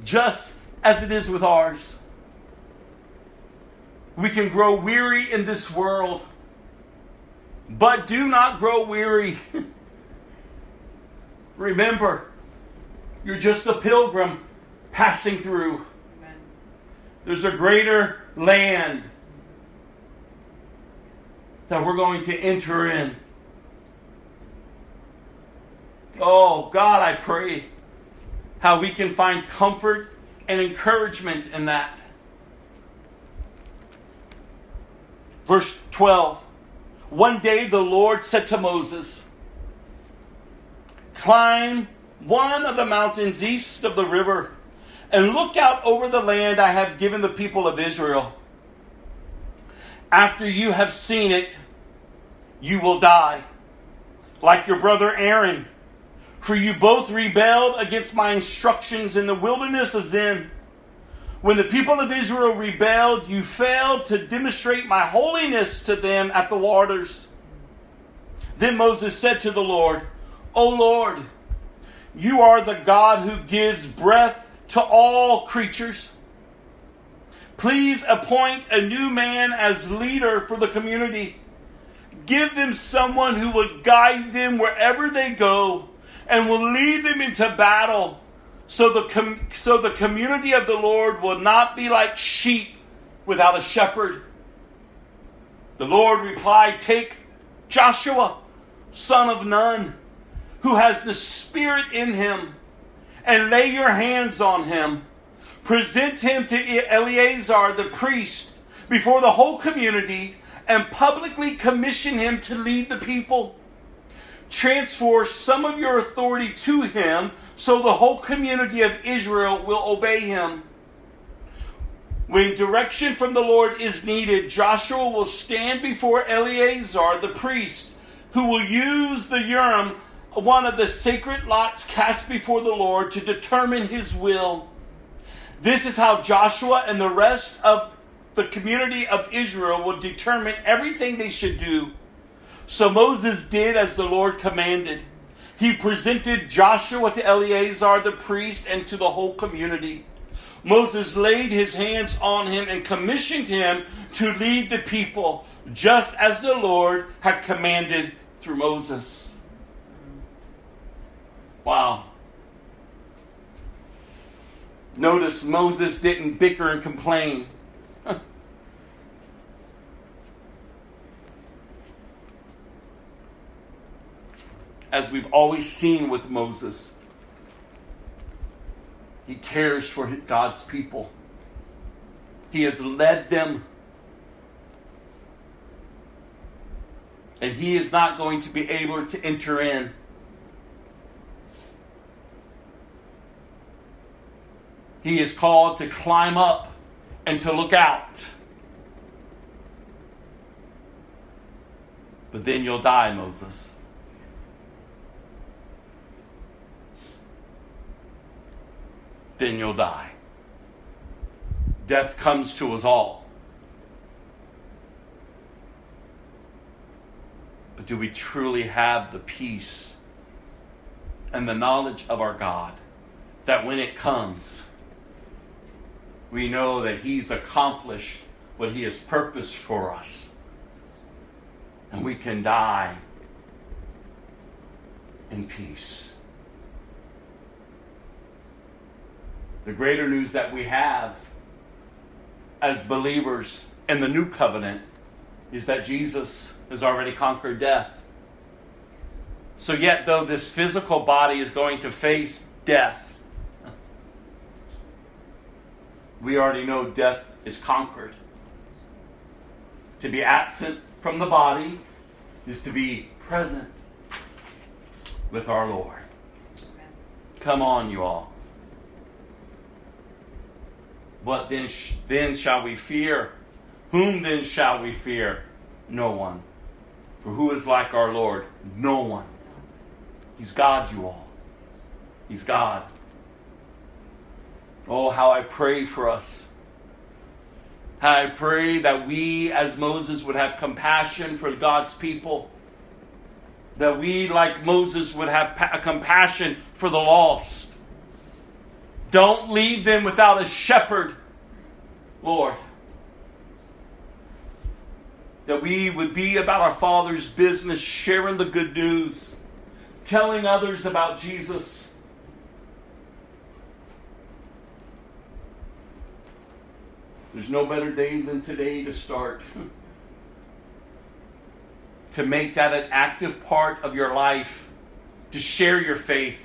Just as it is with ours. We can grow weary in this world, but do not grow weary. Remember, you're just a pilgrim passing through. There's a greater land that we're going to enter in. Oh, God, I pray how we can find comfort and encouragement in that. Verse 12 One day the Lord said to Moses, Climb one of the mountains east of the river and look out over the land I have given the people of Israel. After you have seen it, you will die, like your brother Aaron for you both rebelled against my instructions in the wilderness of Zin. When the people of Israel rebelled, you failed to demonstrate my holiness to them at the waters. Then Moses said to the Lord, O Lord, you are the God who gives breath to all creatures. Please appoint a new man as leader for the community. Give them someone who will guide them wherever they go and will lead them into battle. So the, com- so the community of the Lord will not be like sheep without a shepherd. The Lord replied, Take Joshua, son of Nun, who has the Spirit in him, and lay your hands on him. Present him to Eleazar the priest before the whole community, and publicly commission him to lead the people transfer some of your authority to him so the whole community of Israel will obey him. When direction from the Lord is needed, Joshua will stand before Eleazar the priest, who will use the Urim, one of the sacred lots cast before the Lord, to determine his will. This is how Joshua and the rest of the community of Israel will determine everything they should do so Moses did as the Lord commanded. He presented Joshua to Eleazar the priest and to the whole community. Moses laid his hands on him and commissioned him to lead the people, just as the Lord had commanded through Moses. Wow. Notice Moses didn't bicker and complain. As we've always seen with Moses. He cares for God's people. He has led them. And he is not going to be able to enter in. He is called to climb up and to look out. But then you'll die, Moses. Then you'll die. Death comes to us all. But do we truly have the peace and the knowledge of our God that when it comes, we know that He's accomplished what He has purposed for us? And we can die in peace. The greater news that we have as believers in the new covenant is that Jesus has already conquered death. So, yet, though this physical body is going to face death, we already know death is conquered. To be absent from the body is to be present with our Lord. Come on, you all. What then, sh- then shall we fear? Whom then shall we fear? No one. For who is like our Lord? No one. He's God, you all. He's God. Oh, how I pray for us. How I pray that we, as Moses, would have compassion for God's people. That we, like Moses, would have pa- compassion for the lost. Don't leave them without a shepherd, Lord that we would be about our Father's business, sharing the good news, telling others about Jesus. There's no better day than today to start. to make that an active part of your life, to share your faith.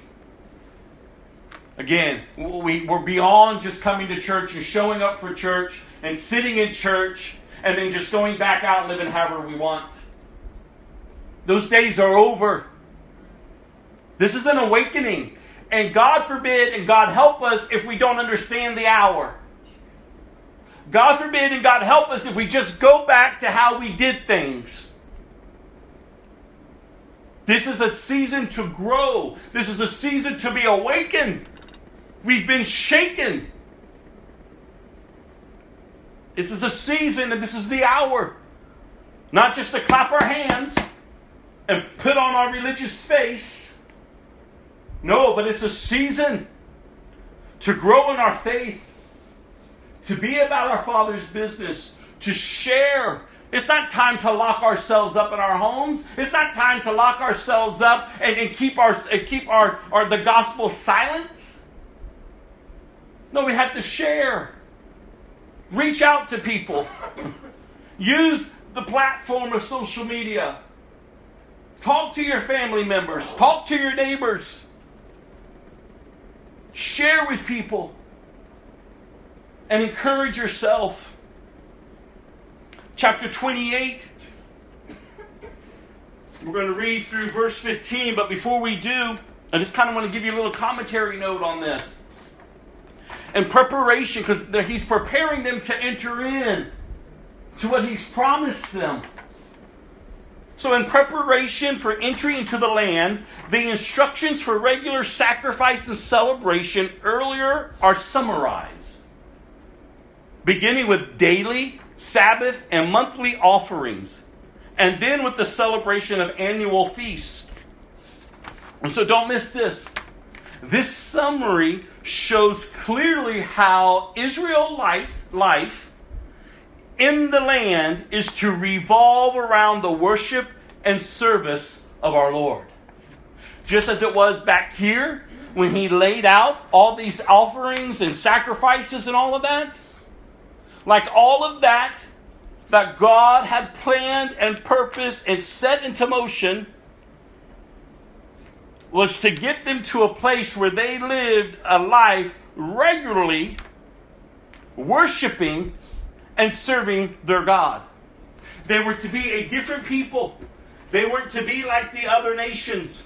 Again, we, we're beyond just coming to church and showing up for church and sitting in church and then just going back out and living however we want. Those days are over. This is an awakening. And God forbid and God help us if we don't understand the hour. God forbid and God help us if we just go back to how we did things. This is a season to grow. This is a season to be awakened. We've been shaken. This is a season and this is the hour. Not just to clap our hands and put on our religious face. No, but it's a season to grow in our faith, to be about our Father's business, to share. It's not time to lock ourselves up in our homes. It's not time to lock ourselves up and, and keep our and keep our, our the gospel silence. No, we have to share. Reach out to people. Use the platform of social media. Talk to your family members. Talk to your neighbors. Share with people. And encourage yourself. Chapter 28. We're going to read through verse 15, but before we do, I just kind of want to give you a little commentary note on this and preparation because he's preparing them to enter in to what he's promised them. So, in preparation for entry into the land, the instructions for regular sacrifice and celebration earlier are summarized. Beginning with daily, Sabbath, and monthly offerings, and then with the celebration of annual feasts. And so, don't miss this. This summary shows clearly how Israelite life in the land is to revolve around the worship and service of our Lord. Just as it was back here when he laid out all these offerings and sacrifices and all of that. Like all of that that God had planned and purposed and set into motion was to get them to a place where they lived a life regularly worshiping and serving their God. They were to be a different people. They weren't to be like the other nations.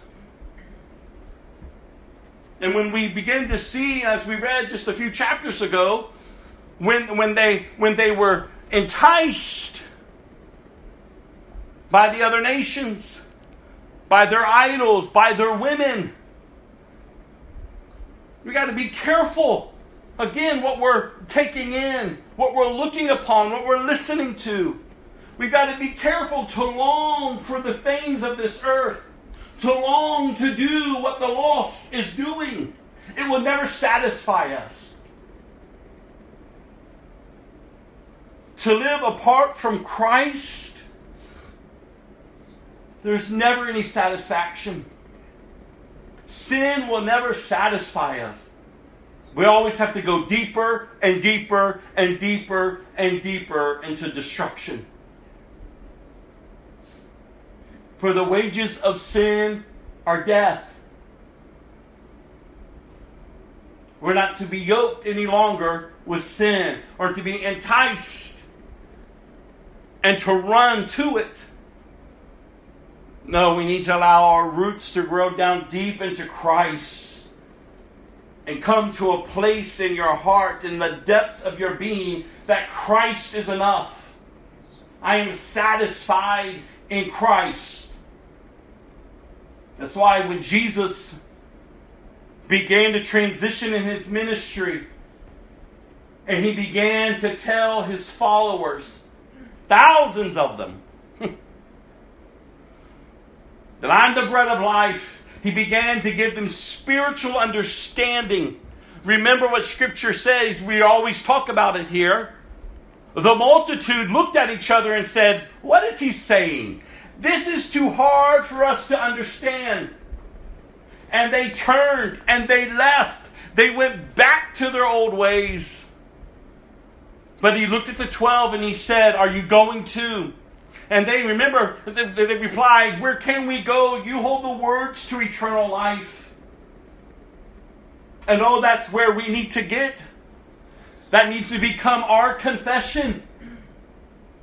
And when we begin to see, as we read just a few chapters ago, when, when, they, when they were enticed by the other nations, by their idols, by their women. We got to be careful again, what we're taking in, what we're looking upon, what we're listening to. We've got to be careful to long for the things of this earth, to long to do what the lost is doing. It will never satisfy us. To live apart from Christ, there's never any satisfaction. Sin will never satisfy us. We always have to go deeper and deeper and deeper and deeper into destruction. For the wages of sin are death. We're not to be yoked any longer with sin or to be enticed and to run to it. No, we need to allow our roots to grow down deep into Christ and come to a place in your heart, in the depths of your being, that Christ is enough. I am satisfied in Christ. That's why when Jesus began to transition in his ministry and he began to tell his followers, thousands of them, that I'm the bread of life. He began to give them spiritual understanding. Remember what Scripture says, we always talk about it here. The multitude looked at each other and said, What is he saying? This is too hard for us to understand. And they turned and they left. They went back to their old ways. But he looked at the twelve and he said, Are you going to? And they remember, they, they replied, Where can we go? You hold the words to eternal life. And oh, that's where we need to get. That needs to become our confession.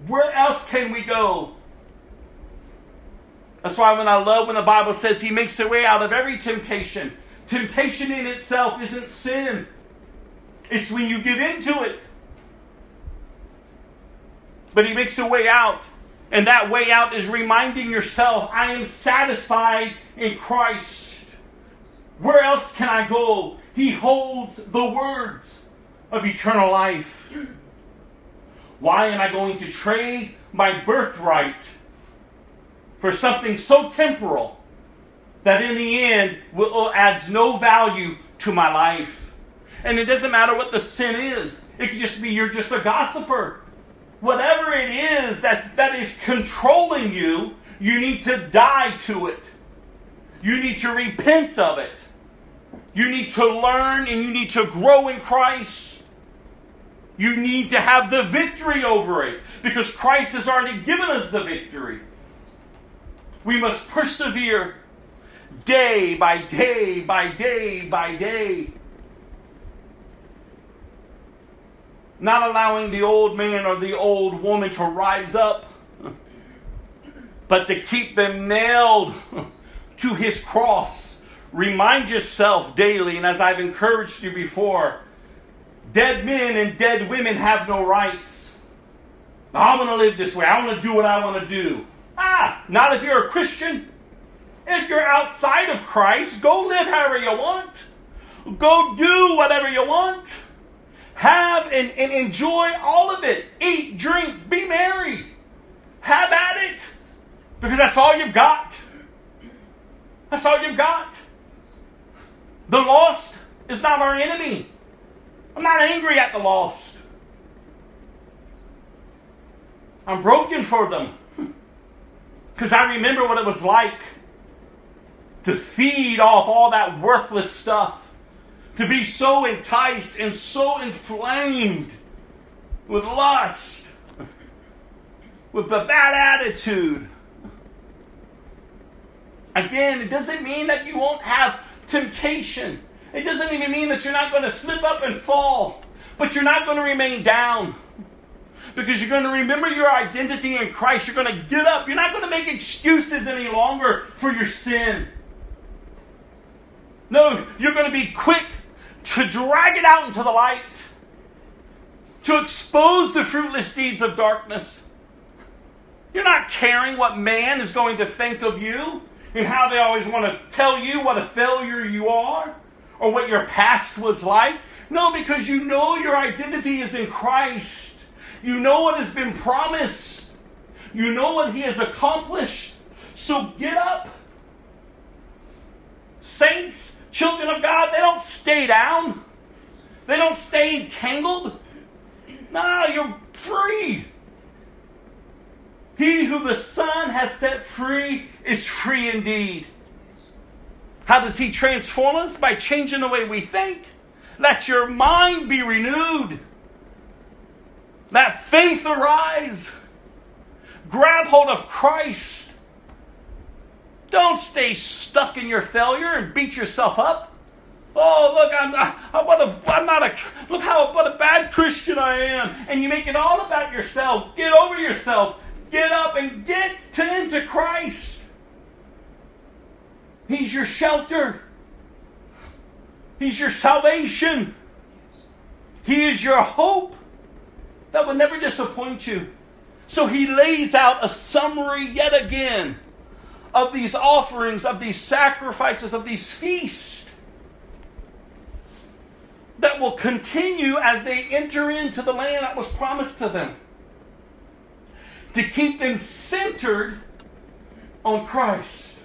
Where else can we go? That's why when I love when the Bible says He makes a way out of every temptation. Temptation in itself isn't sin, it's when you get into it. But He makes a way out. And that way out is reminding yourself, I am satisfied in Christ. Where else can I go? He holds the words of eternal life. Why am I going to trade my birthright for something so temporal that in the end will, uh, adds no value to my life? And it doesn't matter what the sin is. It could just be you're just a gossiper whatever it is that, that is controlling you, you need to die to it. You need to repent of it. You need to learn and you need to grow in Christ. You need to have the victory over it because Christ has already given us the victory. We must persevere day by day by day by day not allowing the old man or the old woman to rise up, but to keep them nailed to his cross. Remind yourself daily, and as I've encouraged you before, dead men and dead women have no rights. I want to live this way. I want to do what I want to do. Ah, not if you're a Christian. If you're outside of Christ, go live however you want. Go do whatever you want. Have and, and enjoy all of it. Eat, drink, be merry. Have at it. Because that's all you've got. That's all you've got. The lost is not our enemy. I'm not angry at the lost. I'm broken for them. Because I remember what it was like to feed off all that worthless stuff to be so enticed and so inflamed with lust, with a bad attitude. Again, it doesn't mean that you won't have temptation. It doesn't even mean that you're not going to slip up and fall, but you're not going to remain down. Because you're going to remember your identity in Christ. You're going to get up. You're not going to make excuses any longer for your sin. No, you're going to be quick to drag it out into the light, to expose the fruitless deeds of darkness. You're not caring what man is going to think of you and how they always want to tell you what a failure you are or what your past was like. No, because you know your identity is in Christ. You know what has been promised. You know what He has accomplished. So get up. Saints, children of God, they don't stay down. They don't stay entangled. No, you're free. He who the Son has set free is free indeed. How does He transform us? By changing the way we think. Let your mind be renewed. Let faith arise. Grab hold of Christ. Don't stay stuck in your failure and beat yourself up. Oh, look, I'm, I, what a, I'm not a, look how, what a bad Christian I am. And you make it all about yourself. Get over yourself. Get up and get to, into Christ. He's your shelter. He's your salvation. He is your hope that will never disappoint you. So he lays out a summary yet again of these offerings, of these sacrifices, of these feasts that will continue as they enter into the land that was promised to them. To keep them centered on Christ.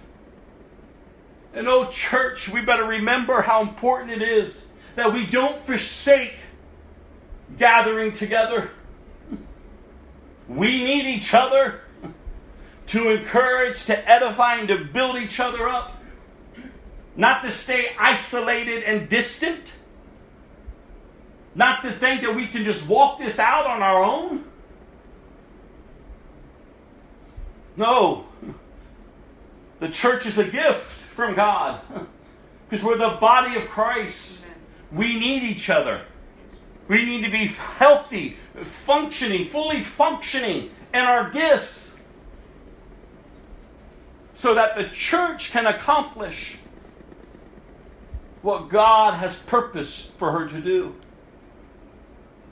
And oh, church, we better remember how important it is that we don't forsake gathering together. We need each other to encourage, to edify, and to build each other up. Not to stay isolated and distant. Not to think that we can just walk this out on our own. No. The church is a gift from God. Because we're the body of Christ. We need each other. We need to be healthy, functioning, fully functioning in our gifts so that the church can accomplish what God has purposed for her to do.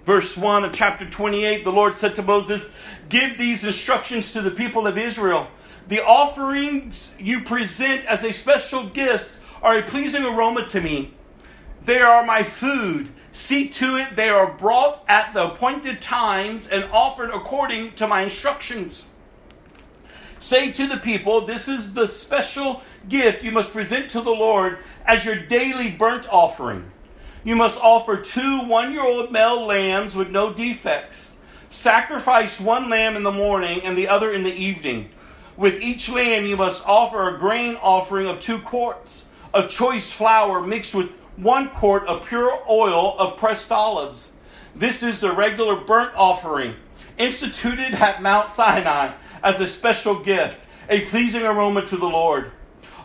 Verse 1 of chapter 28 the Lord said to Moses, Give these instructions to the people of Israel. The offerings you present as a special gifts are a pleasing aroma to me. They are my food. See to it they are brought at the appointed times and offered according to my instructions. Say to the people, This is the special gift you must present to the Lord as your daily burnt offering. You must offer two one year old male lambs with no defects. Sacrifice one lamb in the morning and the other in the evening. With each lamb, you must offer a grain offering of two quarts of choice flour mixed with one quart of pure oil of pressed olives. This is the regular burnt offering, instituted at Mount Sinai as a special gift, a pleasing aroma to the Lord.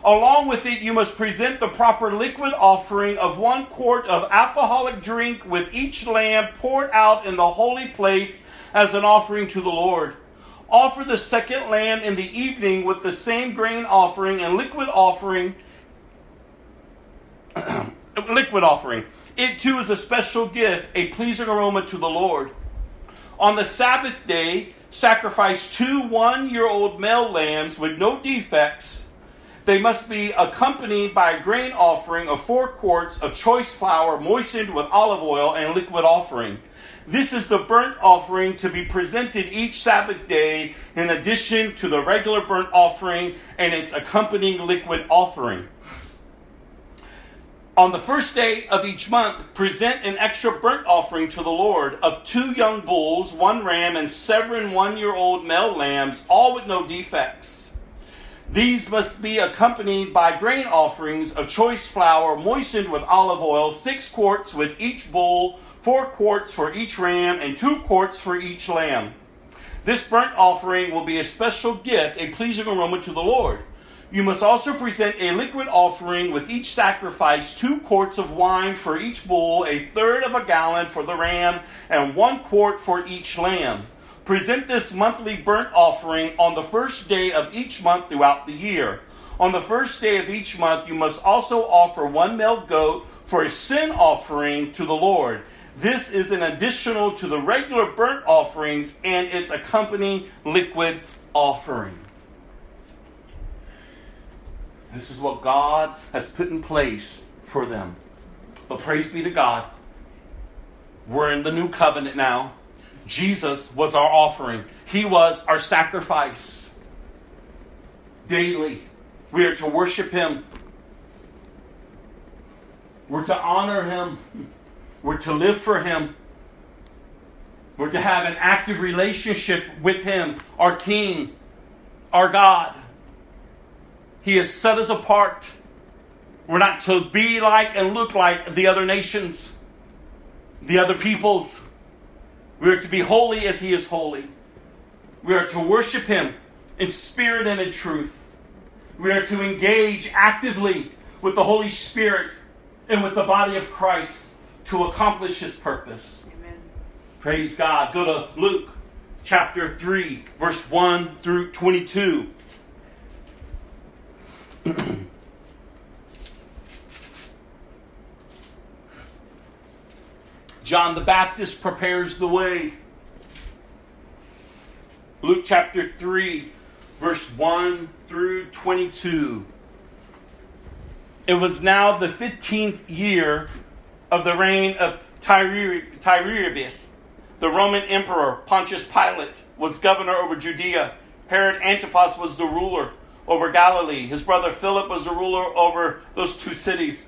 Along with it, you must present the proper liquid offering of one quart of alcoholic drink with each lamb poured out in the holy place as an offering to the Lord. Offer the second lamb in the evening with the same grain offering and liquid offering. liquid offering. It too is a special gift, a pleasing aroma to the Lord. On the Sabbath day, sacrifice two one year old male lambs with no defects. They must be accompanied by a grain offering of four quarts of choice flour moistened with olive oil and liquid offering. This is the burnt offering to be presented each Sabbath day in addition to the regular burnt offering and its accompanying liquid offering. On the first day of each month, present an extra burnt offering to the Lord of two young bulls, one ram, and seven one year old male lambs, all with no defects. These must be accompanied by grain offerings of choice flour moistened with olive oil, six quarts with each bull four quarts for each ram, and two quarts for each lamb. This burnt offering will be a special gift, a pleasing aroma to the Lord. You must also present a liquid offering with each sacrifice two quarts of wine for each bull, a third of a gallon for the ram, and one quart for each lamb. Present this monthly burnt offering on the first day of each month throughout the year. On the first day of each month, you must also offer one male goat for a sin offering to the Lord. This is an additional to the regular burnt offerings and its accompanying liquid offering. This is what God has put in place for them. But praise be to God. We're in the new covenant now. Jesus was our offering, He was our sacrifice. Daily, we are to worship Him, we're to honor Him, we're to live for Him. We're to have an active relationship with Him, our King, our God. He has set us apart. We're not to be like and look like the other nations, the other peoples. We are to be holy as He is holy. We are to worship Him in spirit and in truth. We are to engage actively with the Holy Spirit and with the body of Christ to accomplish His purpose. Amen. Praise God. Go to Luke chapter 3, verse 1 through 22. John the Baptist prepares the way. Luke chapter 3, verse 1 through 22. It was now the 15th year of the reign of Tiberius. The Roman emperor Pontius Pilate was governor over Judea. Herod Antipas was the ruler over Galilee. His brother Philip was the ruler over those two cities.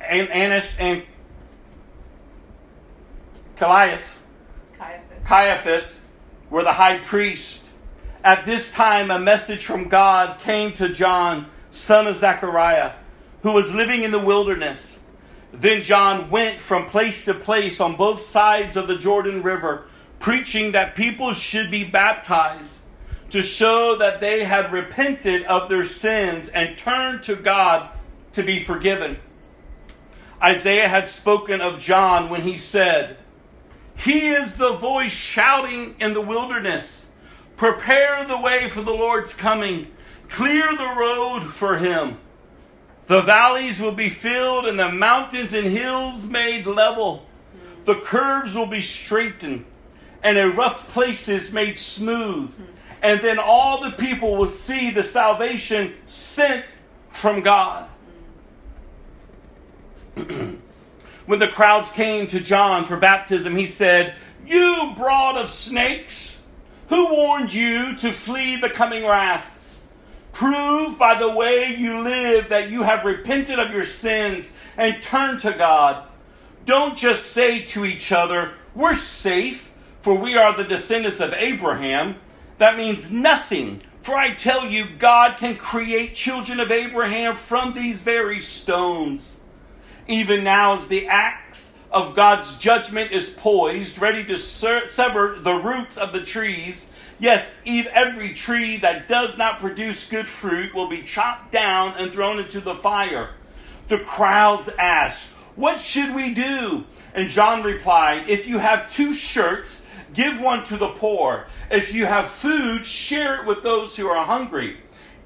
And Annas and Caiaphas, Caiaphas. Caiaphas were the high priest. At this time, a message from God came to John, son of Zechariah, who was living in the wilderness. Then John went from place to place on both sides of the Jordan River, preaching that people should be baptized to show that they had repented of their sins and turned to God to be forgiven. Isaiah had spoken of John when he said, He is the voice shouting in the wilderness, Prepare the way for the Lord's coming, clear the road for him. The valleys will be filled and the mountains and hills made level. The curves will be straightened and a rough place is made smooth. And then all the people will see the salvation sent from God. when the crowds came to John for baptism, he said, You brood of snakes, who warned you to flee the coming wrath? Prove by the way you live that you have repented of your sins and turned to God. Don't just say to each other, We're safe, for we are the descendants of Abraham. That means nothing. For I tell you, God can create children of Abraham from these very stones. Even now, as the axe of God's judgment is poised, ready to sever the roots of the trees, yes, every tree that does not produce good fruit will be chopped down and thrown into the fire. The crowds asked, What should we do? And John replied, If you have two shirts, give one to the poor. If you have food, share it with those who are hungry.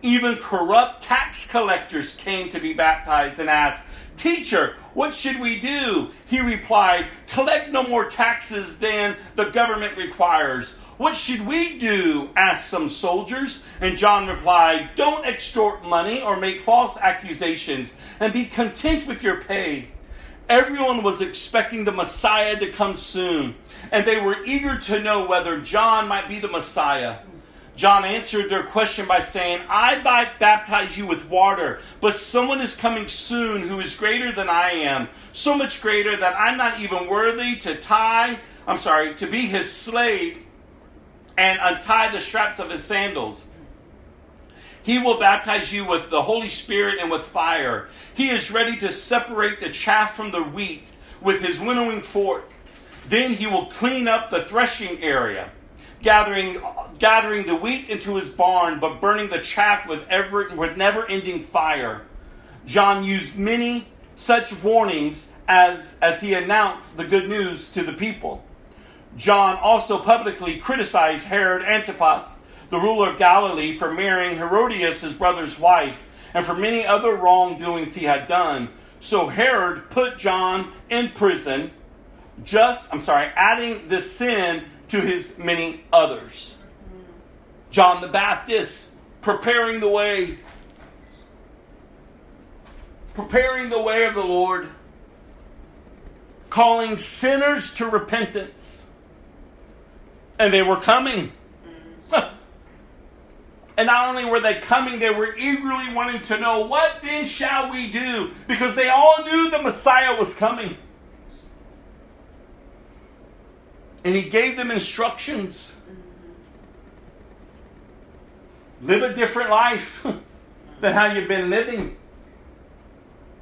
Even corrupt tax collectors came to be baptized and asked, Teacher, what should we do? He replied, Collect no more taxes than the government requires. What should we do? asked some soldiers. And John replied, Don't extort money or make false accusations, and be content with your pay. Everyone was expecting the Messiah to come soon, and they were eager to know whether John might be the Messiah. John answered their question by saying, I baptize you with water, but someone is coming soon who is greater than I am, so much greater that I'm not even worthy to tie, I'm sorry, to be his slave and untie the straps of his sandals. He will baptize you with the Holy Spirit and with fire. He is ready to separate the chaff from the wheat with his winnowing fork. Then he will clean up the threshing area gathering, gathering the wheat into his barn, but burning the chaff with, ever, with never ending fire. John used many such warnings as, as he announced the good news to the people. John also publicly criticized Herod Antipas, the ruler of Galilee, for marrying Herodias, his brother's wife, and for many other wrongdoings he had done. So Herod put John in prison, just, I'm sorry, adding this sin to his many others. John the Baptist preparing the way. preparing the way of the Lord, calling sinners to repentance. And they were coming. Mm-hmm. And not only were they coming, they were eagerly wanting to know, what then shall we do? Because they all knew the Messiah was coming. And he gave them instructions. Live a different life than how you've been living.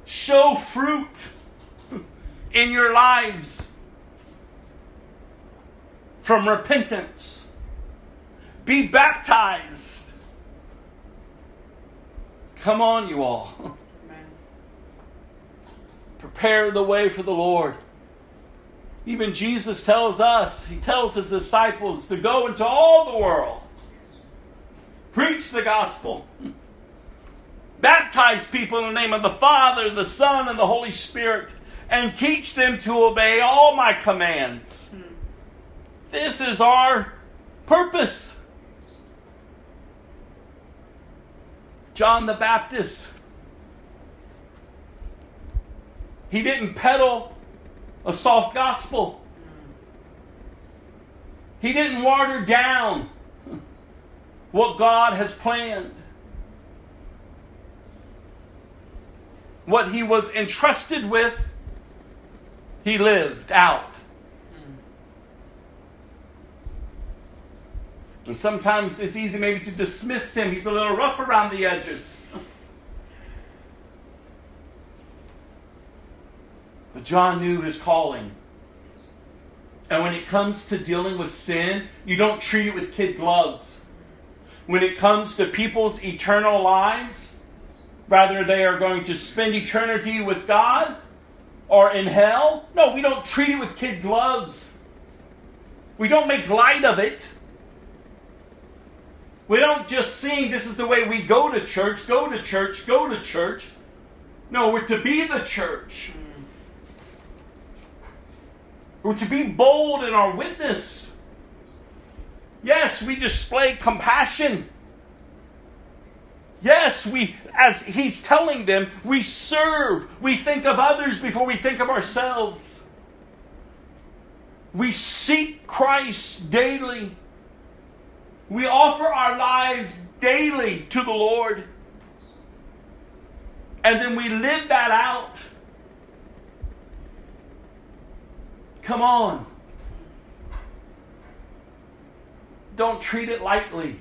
Show fruit in your lives from repentance. Be baptized. Come on, you all. Prepare the way for the Lord. Even Jesus tells us, he tells his disciples to go into all the world, preach the gospel, baptize people in the name of the Father, the Son, and the Holy Spirit, and teach them to obey all my commands. Hmm. This is our purpose. John the Baptist, he didn't peddle a soft gospel. He didn't water down what God has planned. What he was entrusted with, he lived out. And sometimes it's easy maybe to dismiss him. He's a little rough around the edges. But John knew his calling. And when it comes to dealing with sin, you don't treat it with kid gloves. When it comes to people's eternal lives, rather they are going to spend eternity with God or in hell, no, we don't treat it with kid gloves. We don't make light of it. We don't just sing, this is the way we go to church, go to church, go to church. No, we're to be the church. We're to be bold in our witness. Yes, we display compassion. Yes, we, as he's telling them, we serve. We think of others before we think of ourselves. We seek Christ daily. We offer our lives daily to the Lord. And then we live that out. Come on. Don't treat it lightly.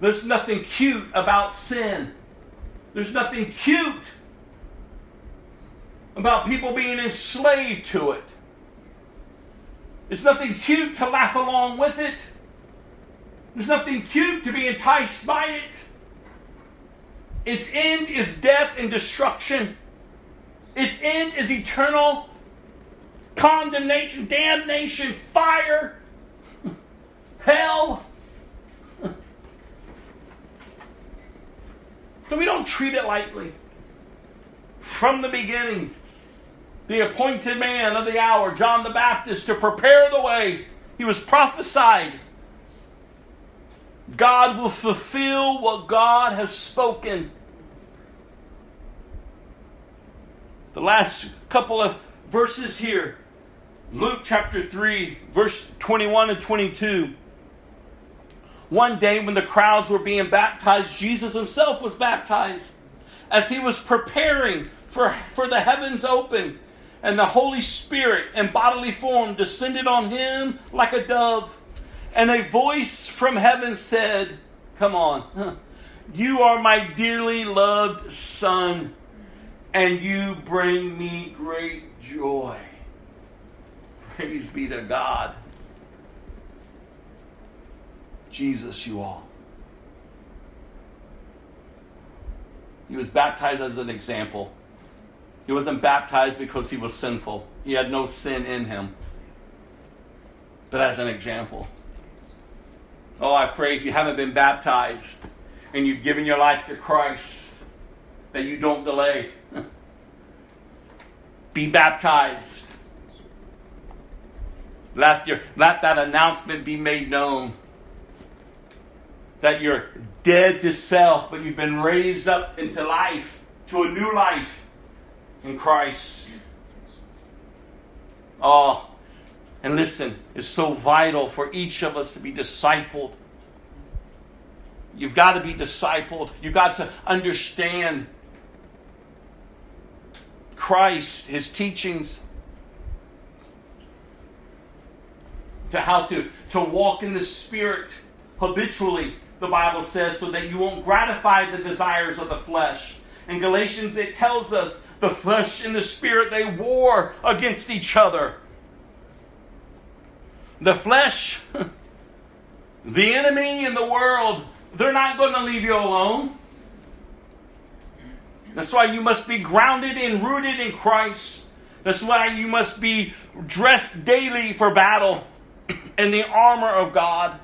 There's nothing cute about sin. There's nothing cute about people being enslaved to it. There's nothing cute to laugh along with it. There's nothing cute to be enticed by it. Its end is death and destruction. Its end is eternal condemnation, damnation, fire, hell. So we don't treat it lightly. From the beginning, the appointed man of the hour, John the Baptist, to prepare the way, he was prophesied. God will fulfill what God has spoken. The last couple of verses here Luke chapter 3, verse 21 and 22. One day when the crowds were being baptized, Jesus himself was baptized. As he was preparing for, for the heavens open, and the Holy Spirit in bodily form descended on him like a dove. And a voice from heaven said, Come on, you are my dearly loved Son, and you bring me great joy. Praise be to God. Jesus, you all. He was baptized as an example. He wasn't baptized because he was sinful, he had no sin in him, but as an example. Oh, I pray if you haven't been baptized and you've given your life to Christ, that you don't delay. Be baptized. Let, your, let that announcement be made known that you're dead to self, but you've been raised up into life to a new life in Christ. Oh, and listen, it's so vital for each of us to be discipled. You've got to be discipled. You've got to understand Christ, his teachings, to how to, to walk in the Spirit habitually, the Bible says, so that you won't gratify the desires of the flesh. In Galatians, it tells us the flesh and the spirit, they war against each other. The flesh, the enemy in the world, they're not going to leave you alone. That's why you must be grounded and rooted in Christ. That's why you must be dressed daily for battle in the armor of God.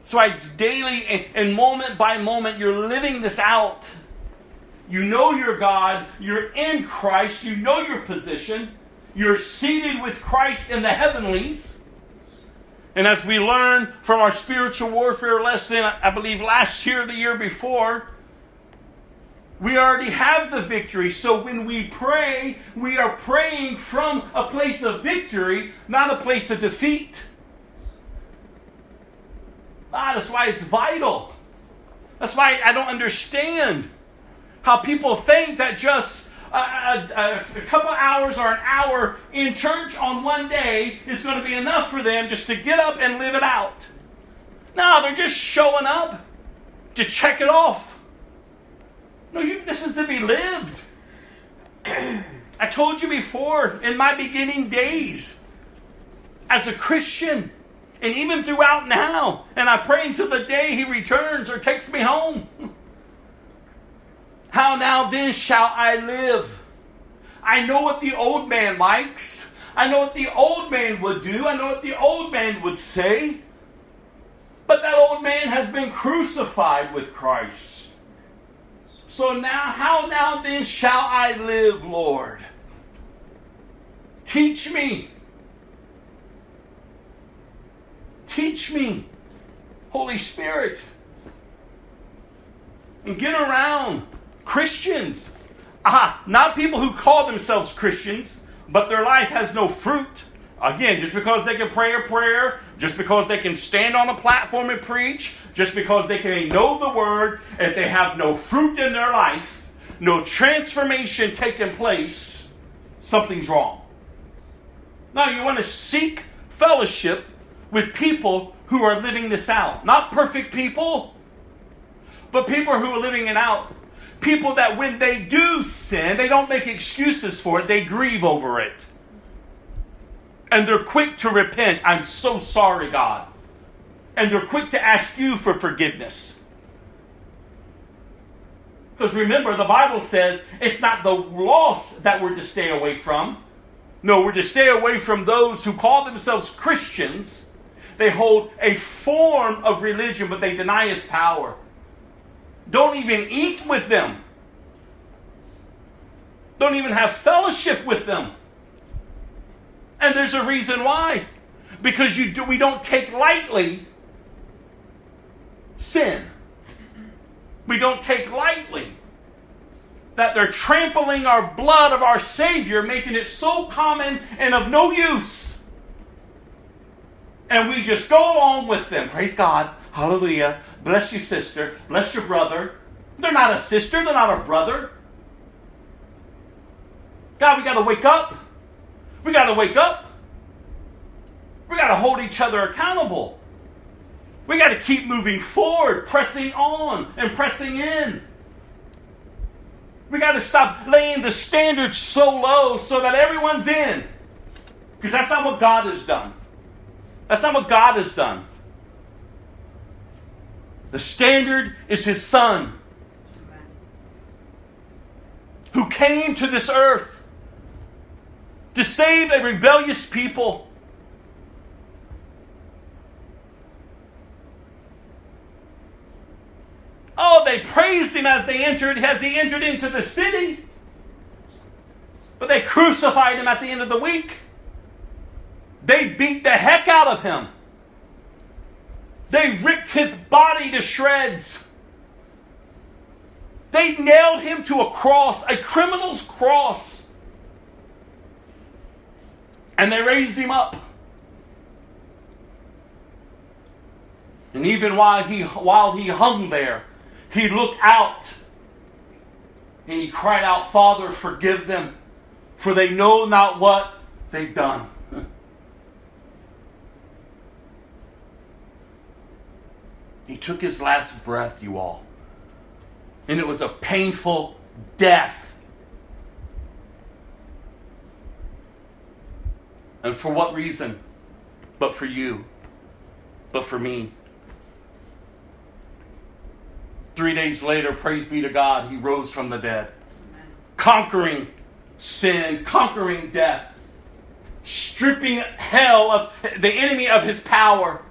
That's why it's daily and, moment by moment you're living this out. You know your God, you're in Christ, you know your position, you're seated with Christ in the heavenlies. And as we learn from our spiritual warfare lesson, I believe last year, the year before, we already have the victory. So when we pray, we are praying from a place of victory, not a place of defeat. Ah, that's why it's vital. That's why I don't understand how people think that just a, a, a, couple hours or an hour in church on one day is going to be enough for them just to get up and live it out. No, they're just showing up to check it off. No, you, this is to be lived. I told you before in my beginning days as a Christian, and even throughout now, and I pray until the day He returns or takes me home. How now then shall I live? I know what the old man likes. I know what the old man would do. I know what the old man would say. But that old man has been crucified with Christ. So now, how now then shall I live, Lord? Teach me. Teach me, Holy Spirit. And get around Christians. Aha, not people who call themselves Christians, but their life has no fruit. Again, just because they can pray a prayer, just because they can stand on a platform and preach, just because they can know the word, if they have no fruit in their life, no transformation taking place, something's wrong. Now, you want to seek fellowship with people who are living this out. Not perfect people, but people who are living it out people that when they do sin, they don't make excuses for it, they grieve over it. And they're quick to repent. I'm so sorry, God. And they're quick to ask you for forgiveness. Because remember, the Bible says it's not the lost that we're to stay away from. No, we're to stay away from those who call themselves Christians. They hold a form of religion, but they deny its power. Don't even eat with them. Don't even have fellowship with them. And there's a reason why. Because you do, we don't take lightly sin. We don't take lightly that they're trampling our blood of our Savior, making it so common and of no use. And we just go along with them. Praise God. Hallelujah. Bless you, sister. Bless your brother. They're not a sister, they're not a brother. God, we got to wake up. We got to wake up. We got to hold each other accountable. We got to keep moving forward, pressing on and pressing in. We got to stop laying the standards so low so that everyone's in. Because that's not what God has done. That's not what God has done. The standard is his son who came to this earth to save a rebellious people. Oh, they praised him as they entered, as he entered into the city. But they crucified him at the end of the week. They beat the heck out of him. They ripped his body to shreds. They nailed him to a cross, a criminal's cross. And they raised him up. And even while he, while he hung there, he looked out and he cried out, Father, forgive them, for they know not what they've done. He took his last breath, you all. And it was a painful death. And for what reason? But for you, but for me. Three days later, praise be to God, he rose from the dead, conquering sin, conquering death, stripping hell of the enemy of his power.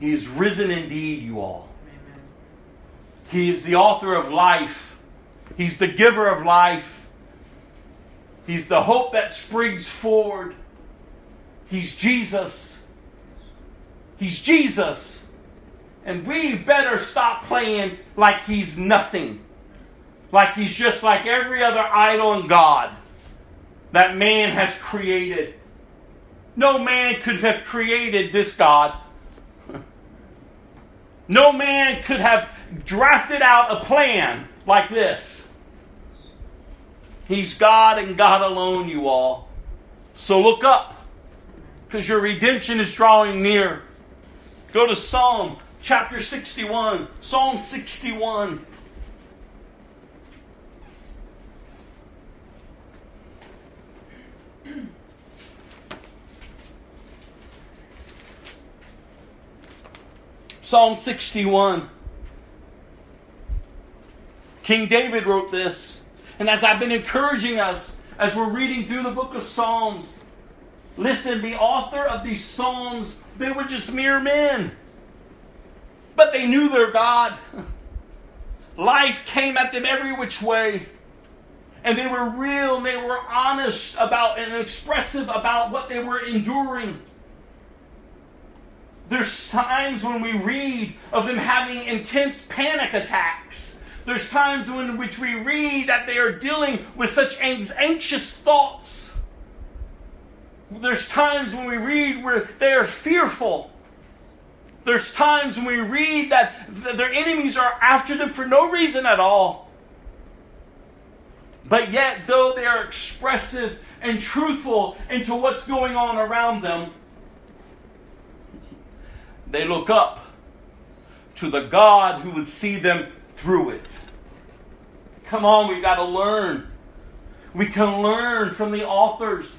He is risen indeed, you all. Amen. He is the author of life. He's the giver of life. He's the hope that springs forward. He's Jesus. He's Jesus. And we better stop playing like he's nothing. Like he's just like every other idol and God that man has created. No man could have created this God. No man could have drafted out a plan like this. He's God and God alone, you all. So look up, because your redemption is drawing near. Go to Psalm chapter 61. Psalm 61. Psalm 61. King David wrote this. And as I've been encouraging us as we're reading through the book of Psalms, listen, the author of these Psalms they were just mere men. But they knew their God. Life came at them every which way. And they were real and they were honest about and expressive about what they were enduring. There's times when we read of them having intense panic attacks. There's times in which we read that they are dealing with such anxious thoughts. There's times when we read where they are fearful. There's times when we read that their enemies are after them for no reason at all. But yet, though they are expressive and truthful into what's going on around them, they look up to the God who would see them through it. Come on, we've got to learn. We can learn from the authors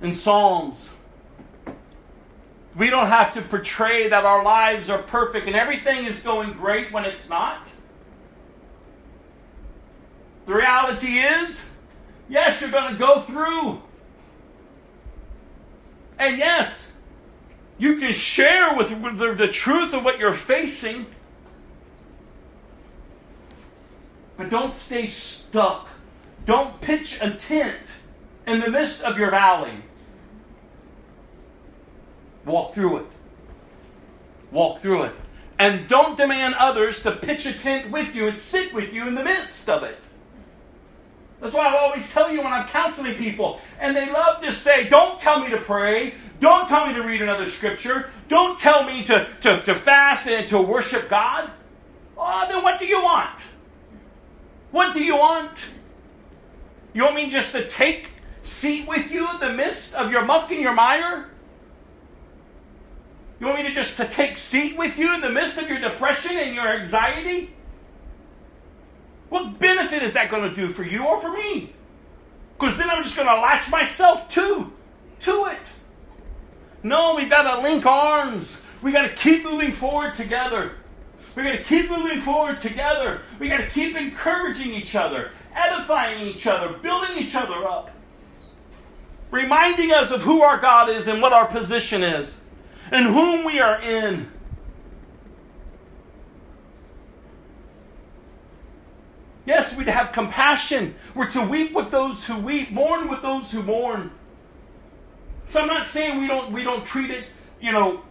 in Psalms. We don't have to portray that our lives are perfect and everything is going great when it's not. The reality is, yes, you're going to go through. And yes, you can share with, the, the truth of what you're facing. But don't stay stuck. Don't pitch a tent in the midst of your valley. Walk through it. Walk through it. And don't demand others to pitch a tent with you and sit with you in the midst of it. That's why I always tell you when I'm counseling people, and they love to say, Don't tell me to pray. Don't tell me to read another scripture. Don't tell me to, to, to fast and to worship God. Oh, then what do you want? What do you want? You want me just to take seat with you in the midst of your muck and your mire? You want me to just to take seat with you in the midst of your depression and your anxiety? What benefit is that going to do for you or for me? Because then I'm just going to latch myself to to it. No, we've got to link arms. We've got to keep moving forward together. We've got to keep moving forward together. We've got to keep encouraging each other, edifying each other, building each other up, reminding us of who our God is and what our position is and whom we are in. Yes, to have compassion. We're to weep with those who weep, mourn with those who mourn. So I'm not saying we don't we don't treat it, you know,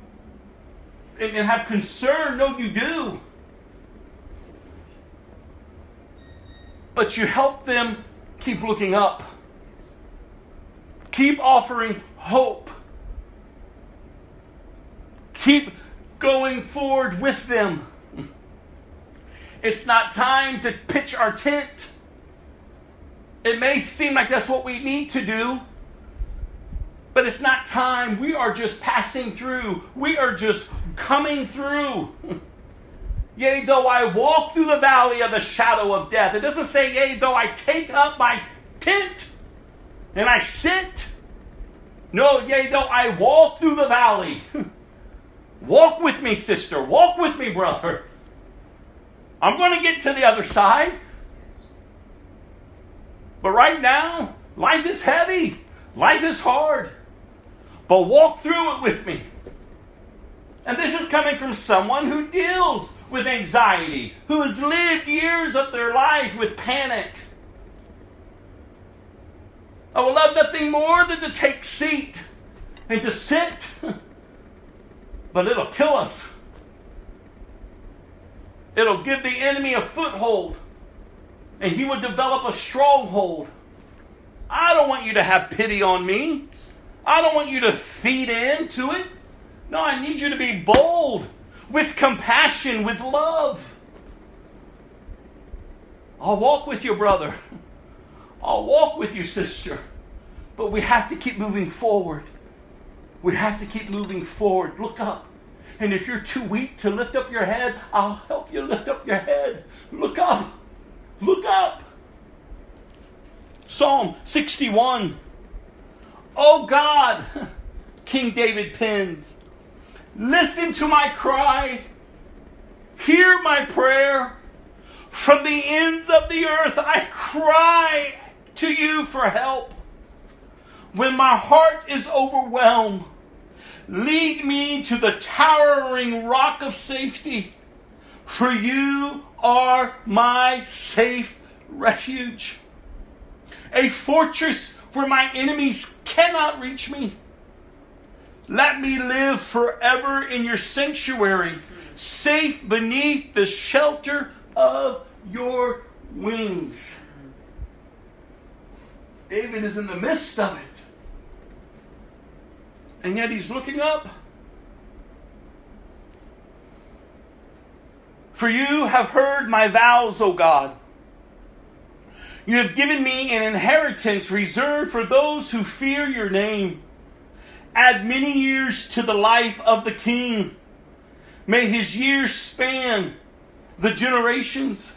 and have concern. No, you do. But you help them keep looking up, keep offering hope, keep going forward with them. It's not time to pitch our tent. It may seem like that's what we need to do, but it's not time. We are just passing through. We are just coming through. Yea, though I walk through the valley of the shadow of death. It doesn't say, yea, though I take up my tent and I sit. No, yea, though I walk through the valley. walk with me, sister. Walk with me, brother. I'm going to get to the other side. But right now, life is heavy. Life is hard. But walk through it with me. And this is coming from someone who deals with anxiety, who has lived years of their life with panic. I would love nothing more than to take seat and to sit, but it'll kill us. It'll give the enemy a foothold, and he will develop a stronghold. I don't want you to have pity on me. I don't want you to feed into it. No, I need you to be bold, with compassion, with love. I'll walk with you, brother. I'll walk with you, sister. But we have to keep moving forward. We have to keep moving forward. Look up. And if you're too weak to lift up your head, I'll help you lift up your head. Look up. Look up. Psalm 61. Oh God, King David pins, listen to my cry, hear my prayer. From the ends of the earth, I cry to you for help. When my heart is overwhelmed, lead me to the towering rock of safety, for you are my safe refuge, a fortress where my enemies cannot reach me. Let me live forever in your sanctuary, safe beneath the shelter of your wings. David is in the midst of it. And yet he's looking up. For you have heard my vows, O God. You have given me an inheritance reserved for those who fear your name. Add many years to the life of the king. May his years span the generations.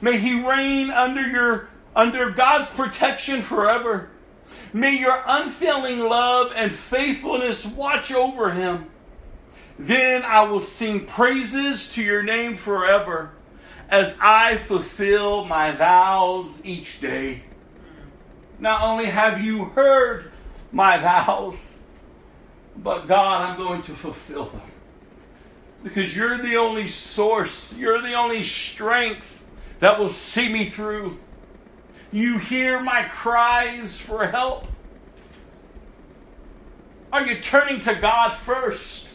May he reign under your under God's protection forever. May your unfailing love and faithfulness watch over him. Then I will sing praises to your name forever as I fulfill my vows each day. Not only have you heard my vows, but God, I'm going to fulfill them. Because you're the only source, you're the only strength that will see me through. You hear my cries for help. Are you turning to God first?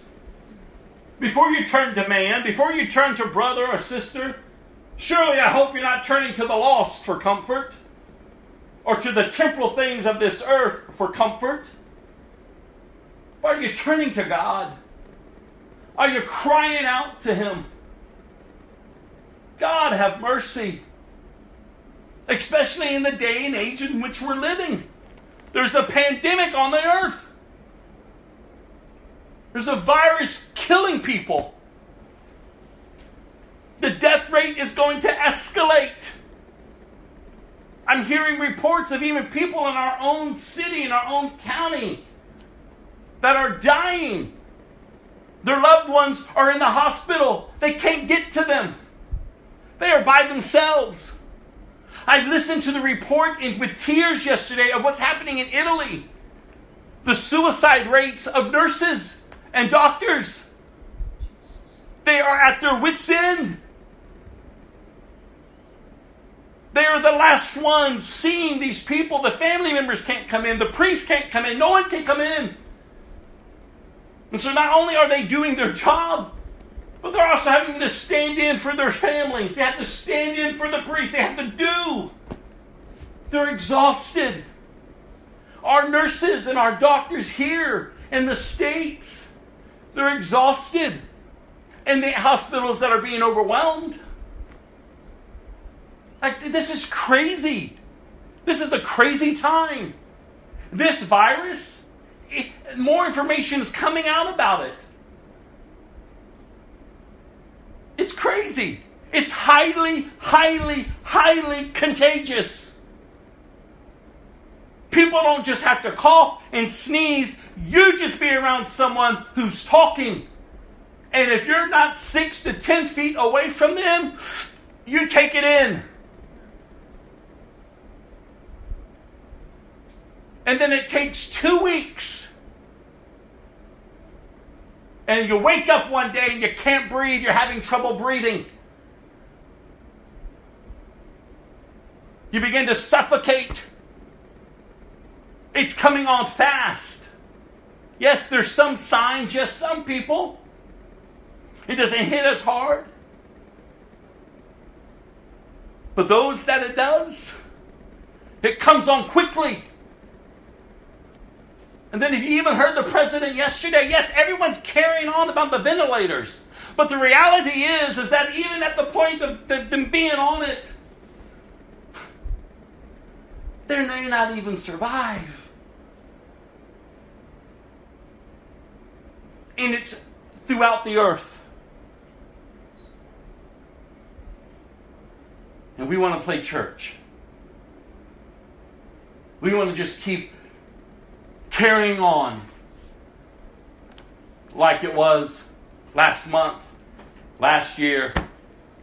Before you turn to man, before you turn to brother or sister, Surely I hope you're not turning to the lost for comfort or to the temporal things of this earth for comfort. Are you turning to God? Are you crying out to Him? God, have mercy. Especially in the day and age in which we're living. There's a pandemic on the earth. There's a virus killing people the death rate is going to escalate. I'm hearing reports of even people in our own city, in our own county, that are dying. Their loved ones are in the hospital. They can't get to them. They are by themselves. I listened to the report in, with tears yesterday of what's happening in Italy. The suicide rates of nurses and doctors. They are at their wits' end. They are the last ones seeing these people. The family members can't come in. The priest can't come in. No one can come in. And so not only are they doing their job, But they're also having to stand in for their families. They have to stand in for the priests. They have to do. They're exhausted. Our nurses and our doctors here in the States, they're exhausted. And the hospitals that are being overwhelmed. Like, this is crazy. This is a crazy time. This virus, it, more information is coming out about it. It's crazy. It's highly, highly, highly contagious. People don't just have to cough and sneeze. You just be around someone who's talking. And if you're not six to ten feet away from them, you take it in. And then it takes two weeks. And you wake up one day and you can't breathe, you're having trouble breathing. You begin to suffocate. It's coming on fast. Yes, there's some signs, yes, some people. It doesn't hit as hard. But those that it does, it comes on quickly. And then, if you even heard the president yesterday, yes, everyone's carrying on about the ventilators. But the reality is, is that even at the point of them being on it, they may not even survive. And it's throughout the earth. And we want to play church. We want to just keep carrying on like it was last month, last year,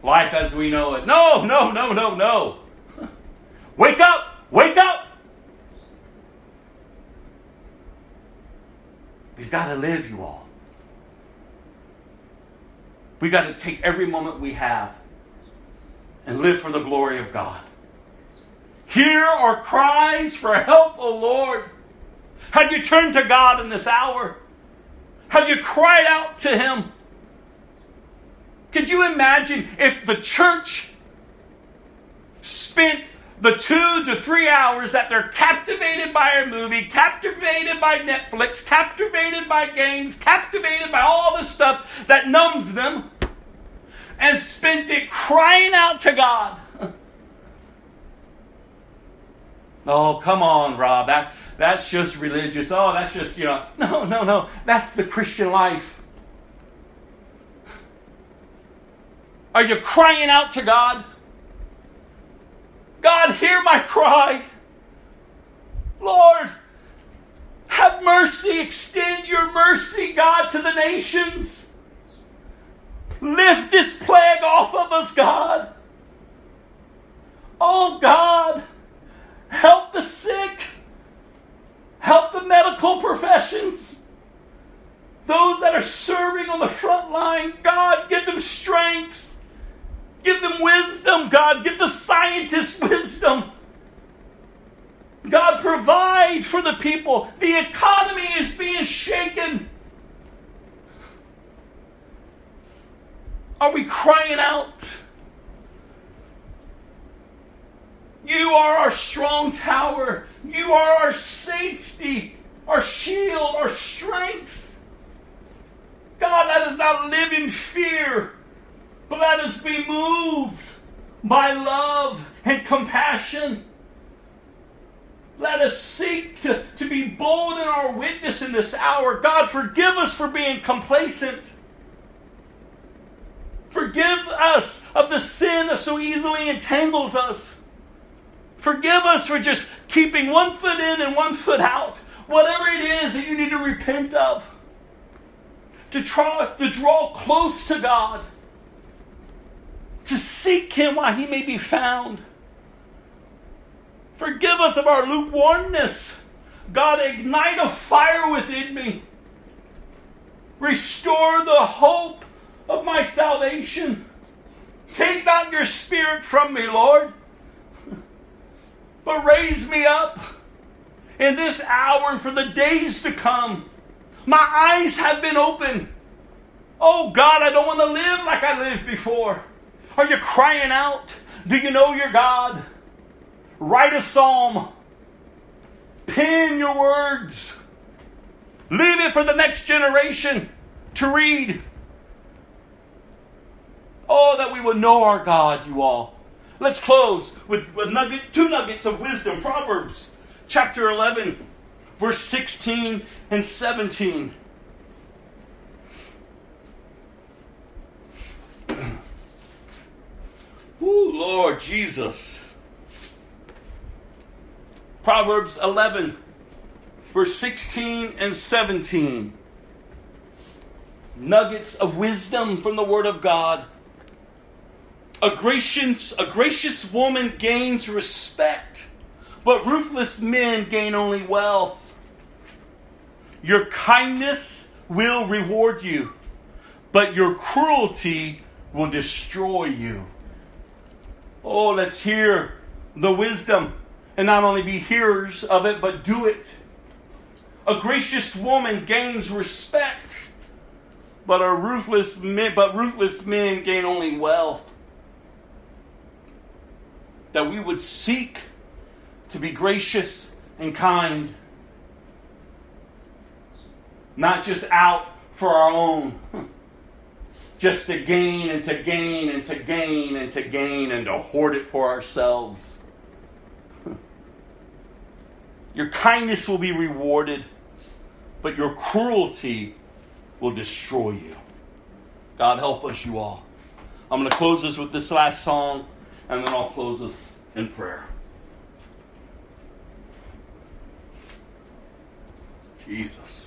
life as we know it. No, no, no, no, no. Wake up! Wake up! We've got to live, you all. We've got to take every moment we have and live for the glory of God. Hear our cries for help, O Lord. Have you turned to God in this hour? Have you cried out to Him? Could you imagine if the church spent the two to three hours that they're captivated by a movie, captivated by Netflix, captivated by games, captivated by all the stuff that numbs them, and spent it crying out to God? oh, come on, Rob. That, that's just religious. Oh, that's just, you know. No, no, no. That's the Christian life. Are you crying out to God? God, hear my cry. Lord, have mercy. Extend your mercy, God, to the nations. Lift this plague off of us, God. Oh, God, help the sick. Help the medical professions. Those that are serving on the front line, God, give them strength. Give them wisdom, God. Give the scientists wisdom. God, provide for the people. The economy is being shaken. Are we crying out? You are our strong tower. You are our safety, our shield, our strength. God, let us not live in fear, but let us be moved by love and compassion. Let us seek to, to be bold in our witness in this hour. God, forgive us for being complacent. Forgive us of the sin that so easily entangles us. Forgive us for just keeping one foot in and one foot out. Whatever it is that you need to repent of. To try to draw close to God. To seek Him while He may be found. Forgive us of our lukewarmness. God, ignite a fire within me. Restore the hope of my salvation. Take not your spirit from me, Lord but raise me up in this hour and for the days to come. My eyes have been opened. Oh God, I don't want to live like I lived before. Are you crying out? Do you know your God? Write a psalm. Pen your words. Leave it for the next generation to read. Oh, that we would know our God, you all. Let's close with a nugget, two nuggets of wisdom. Proverbs chapter 11, verse 16 and 17. Ooh, Lord Jesus. Proverbs 11, verse 16 and 17. Nuggets of wisdom from the Word of God. A gracious, a gracious woman gains respect, but ruthless men gain only wealth. Your kindness will reward you, but your cruelty will destroy you. Oh, let's hear the wisdom and not only be hearers of it, but do it. A gracious woman gains respect, but a ruthless men, but ruthless men gain only wealth. That we would seek to be gracious and kind, not just out for our own hmm. just to gain and to gain and to gain and to gain and to hoard it for ourselves. Hmm. Your kindness will be rewarded, but your cruelty will destroy you. God help us, you all. I'm going to close this with this last song, and then I'll close us in prayer. Jesus.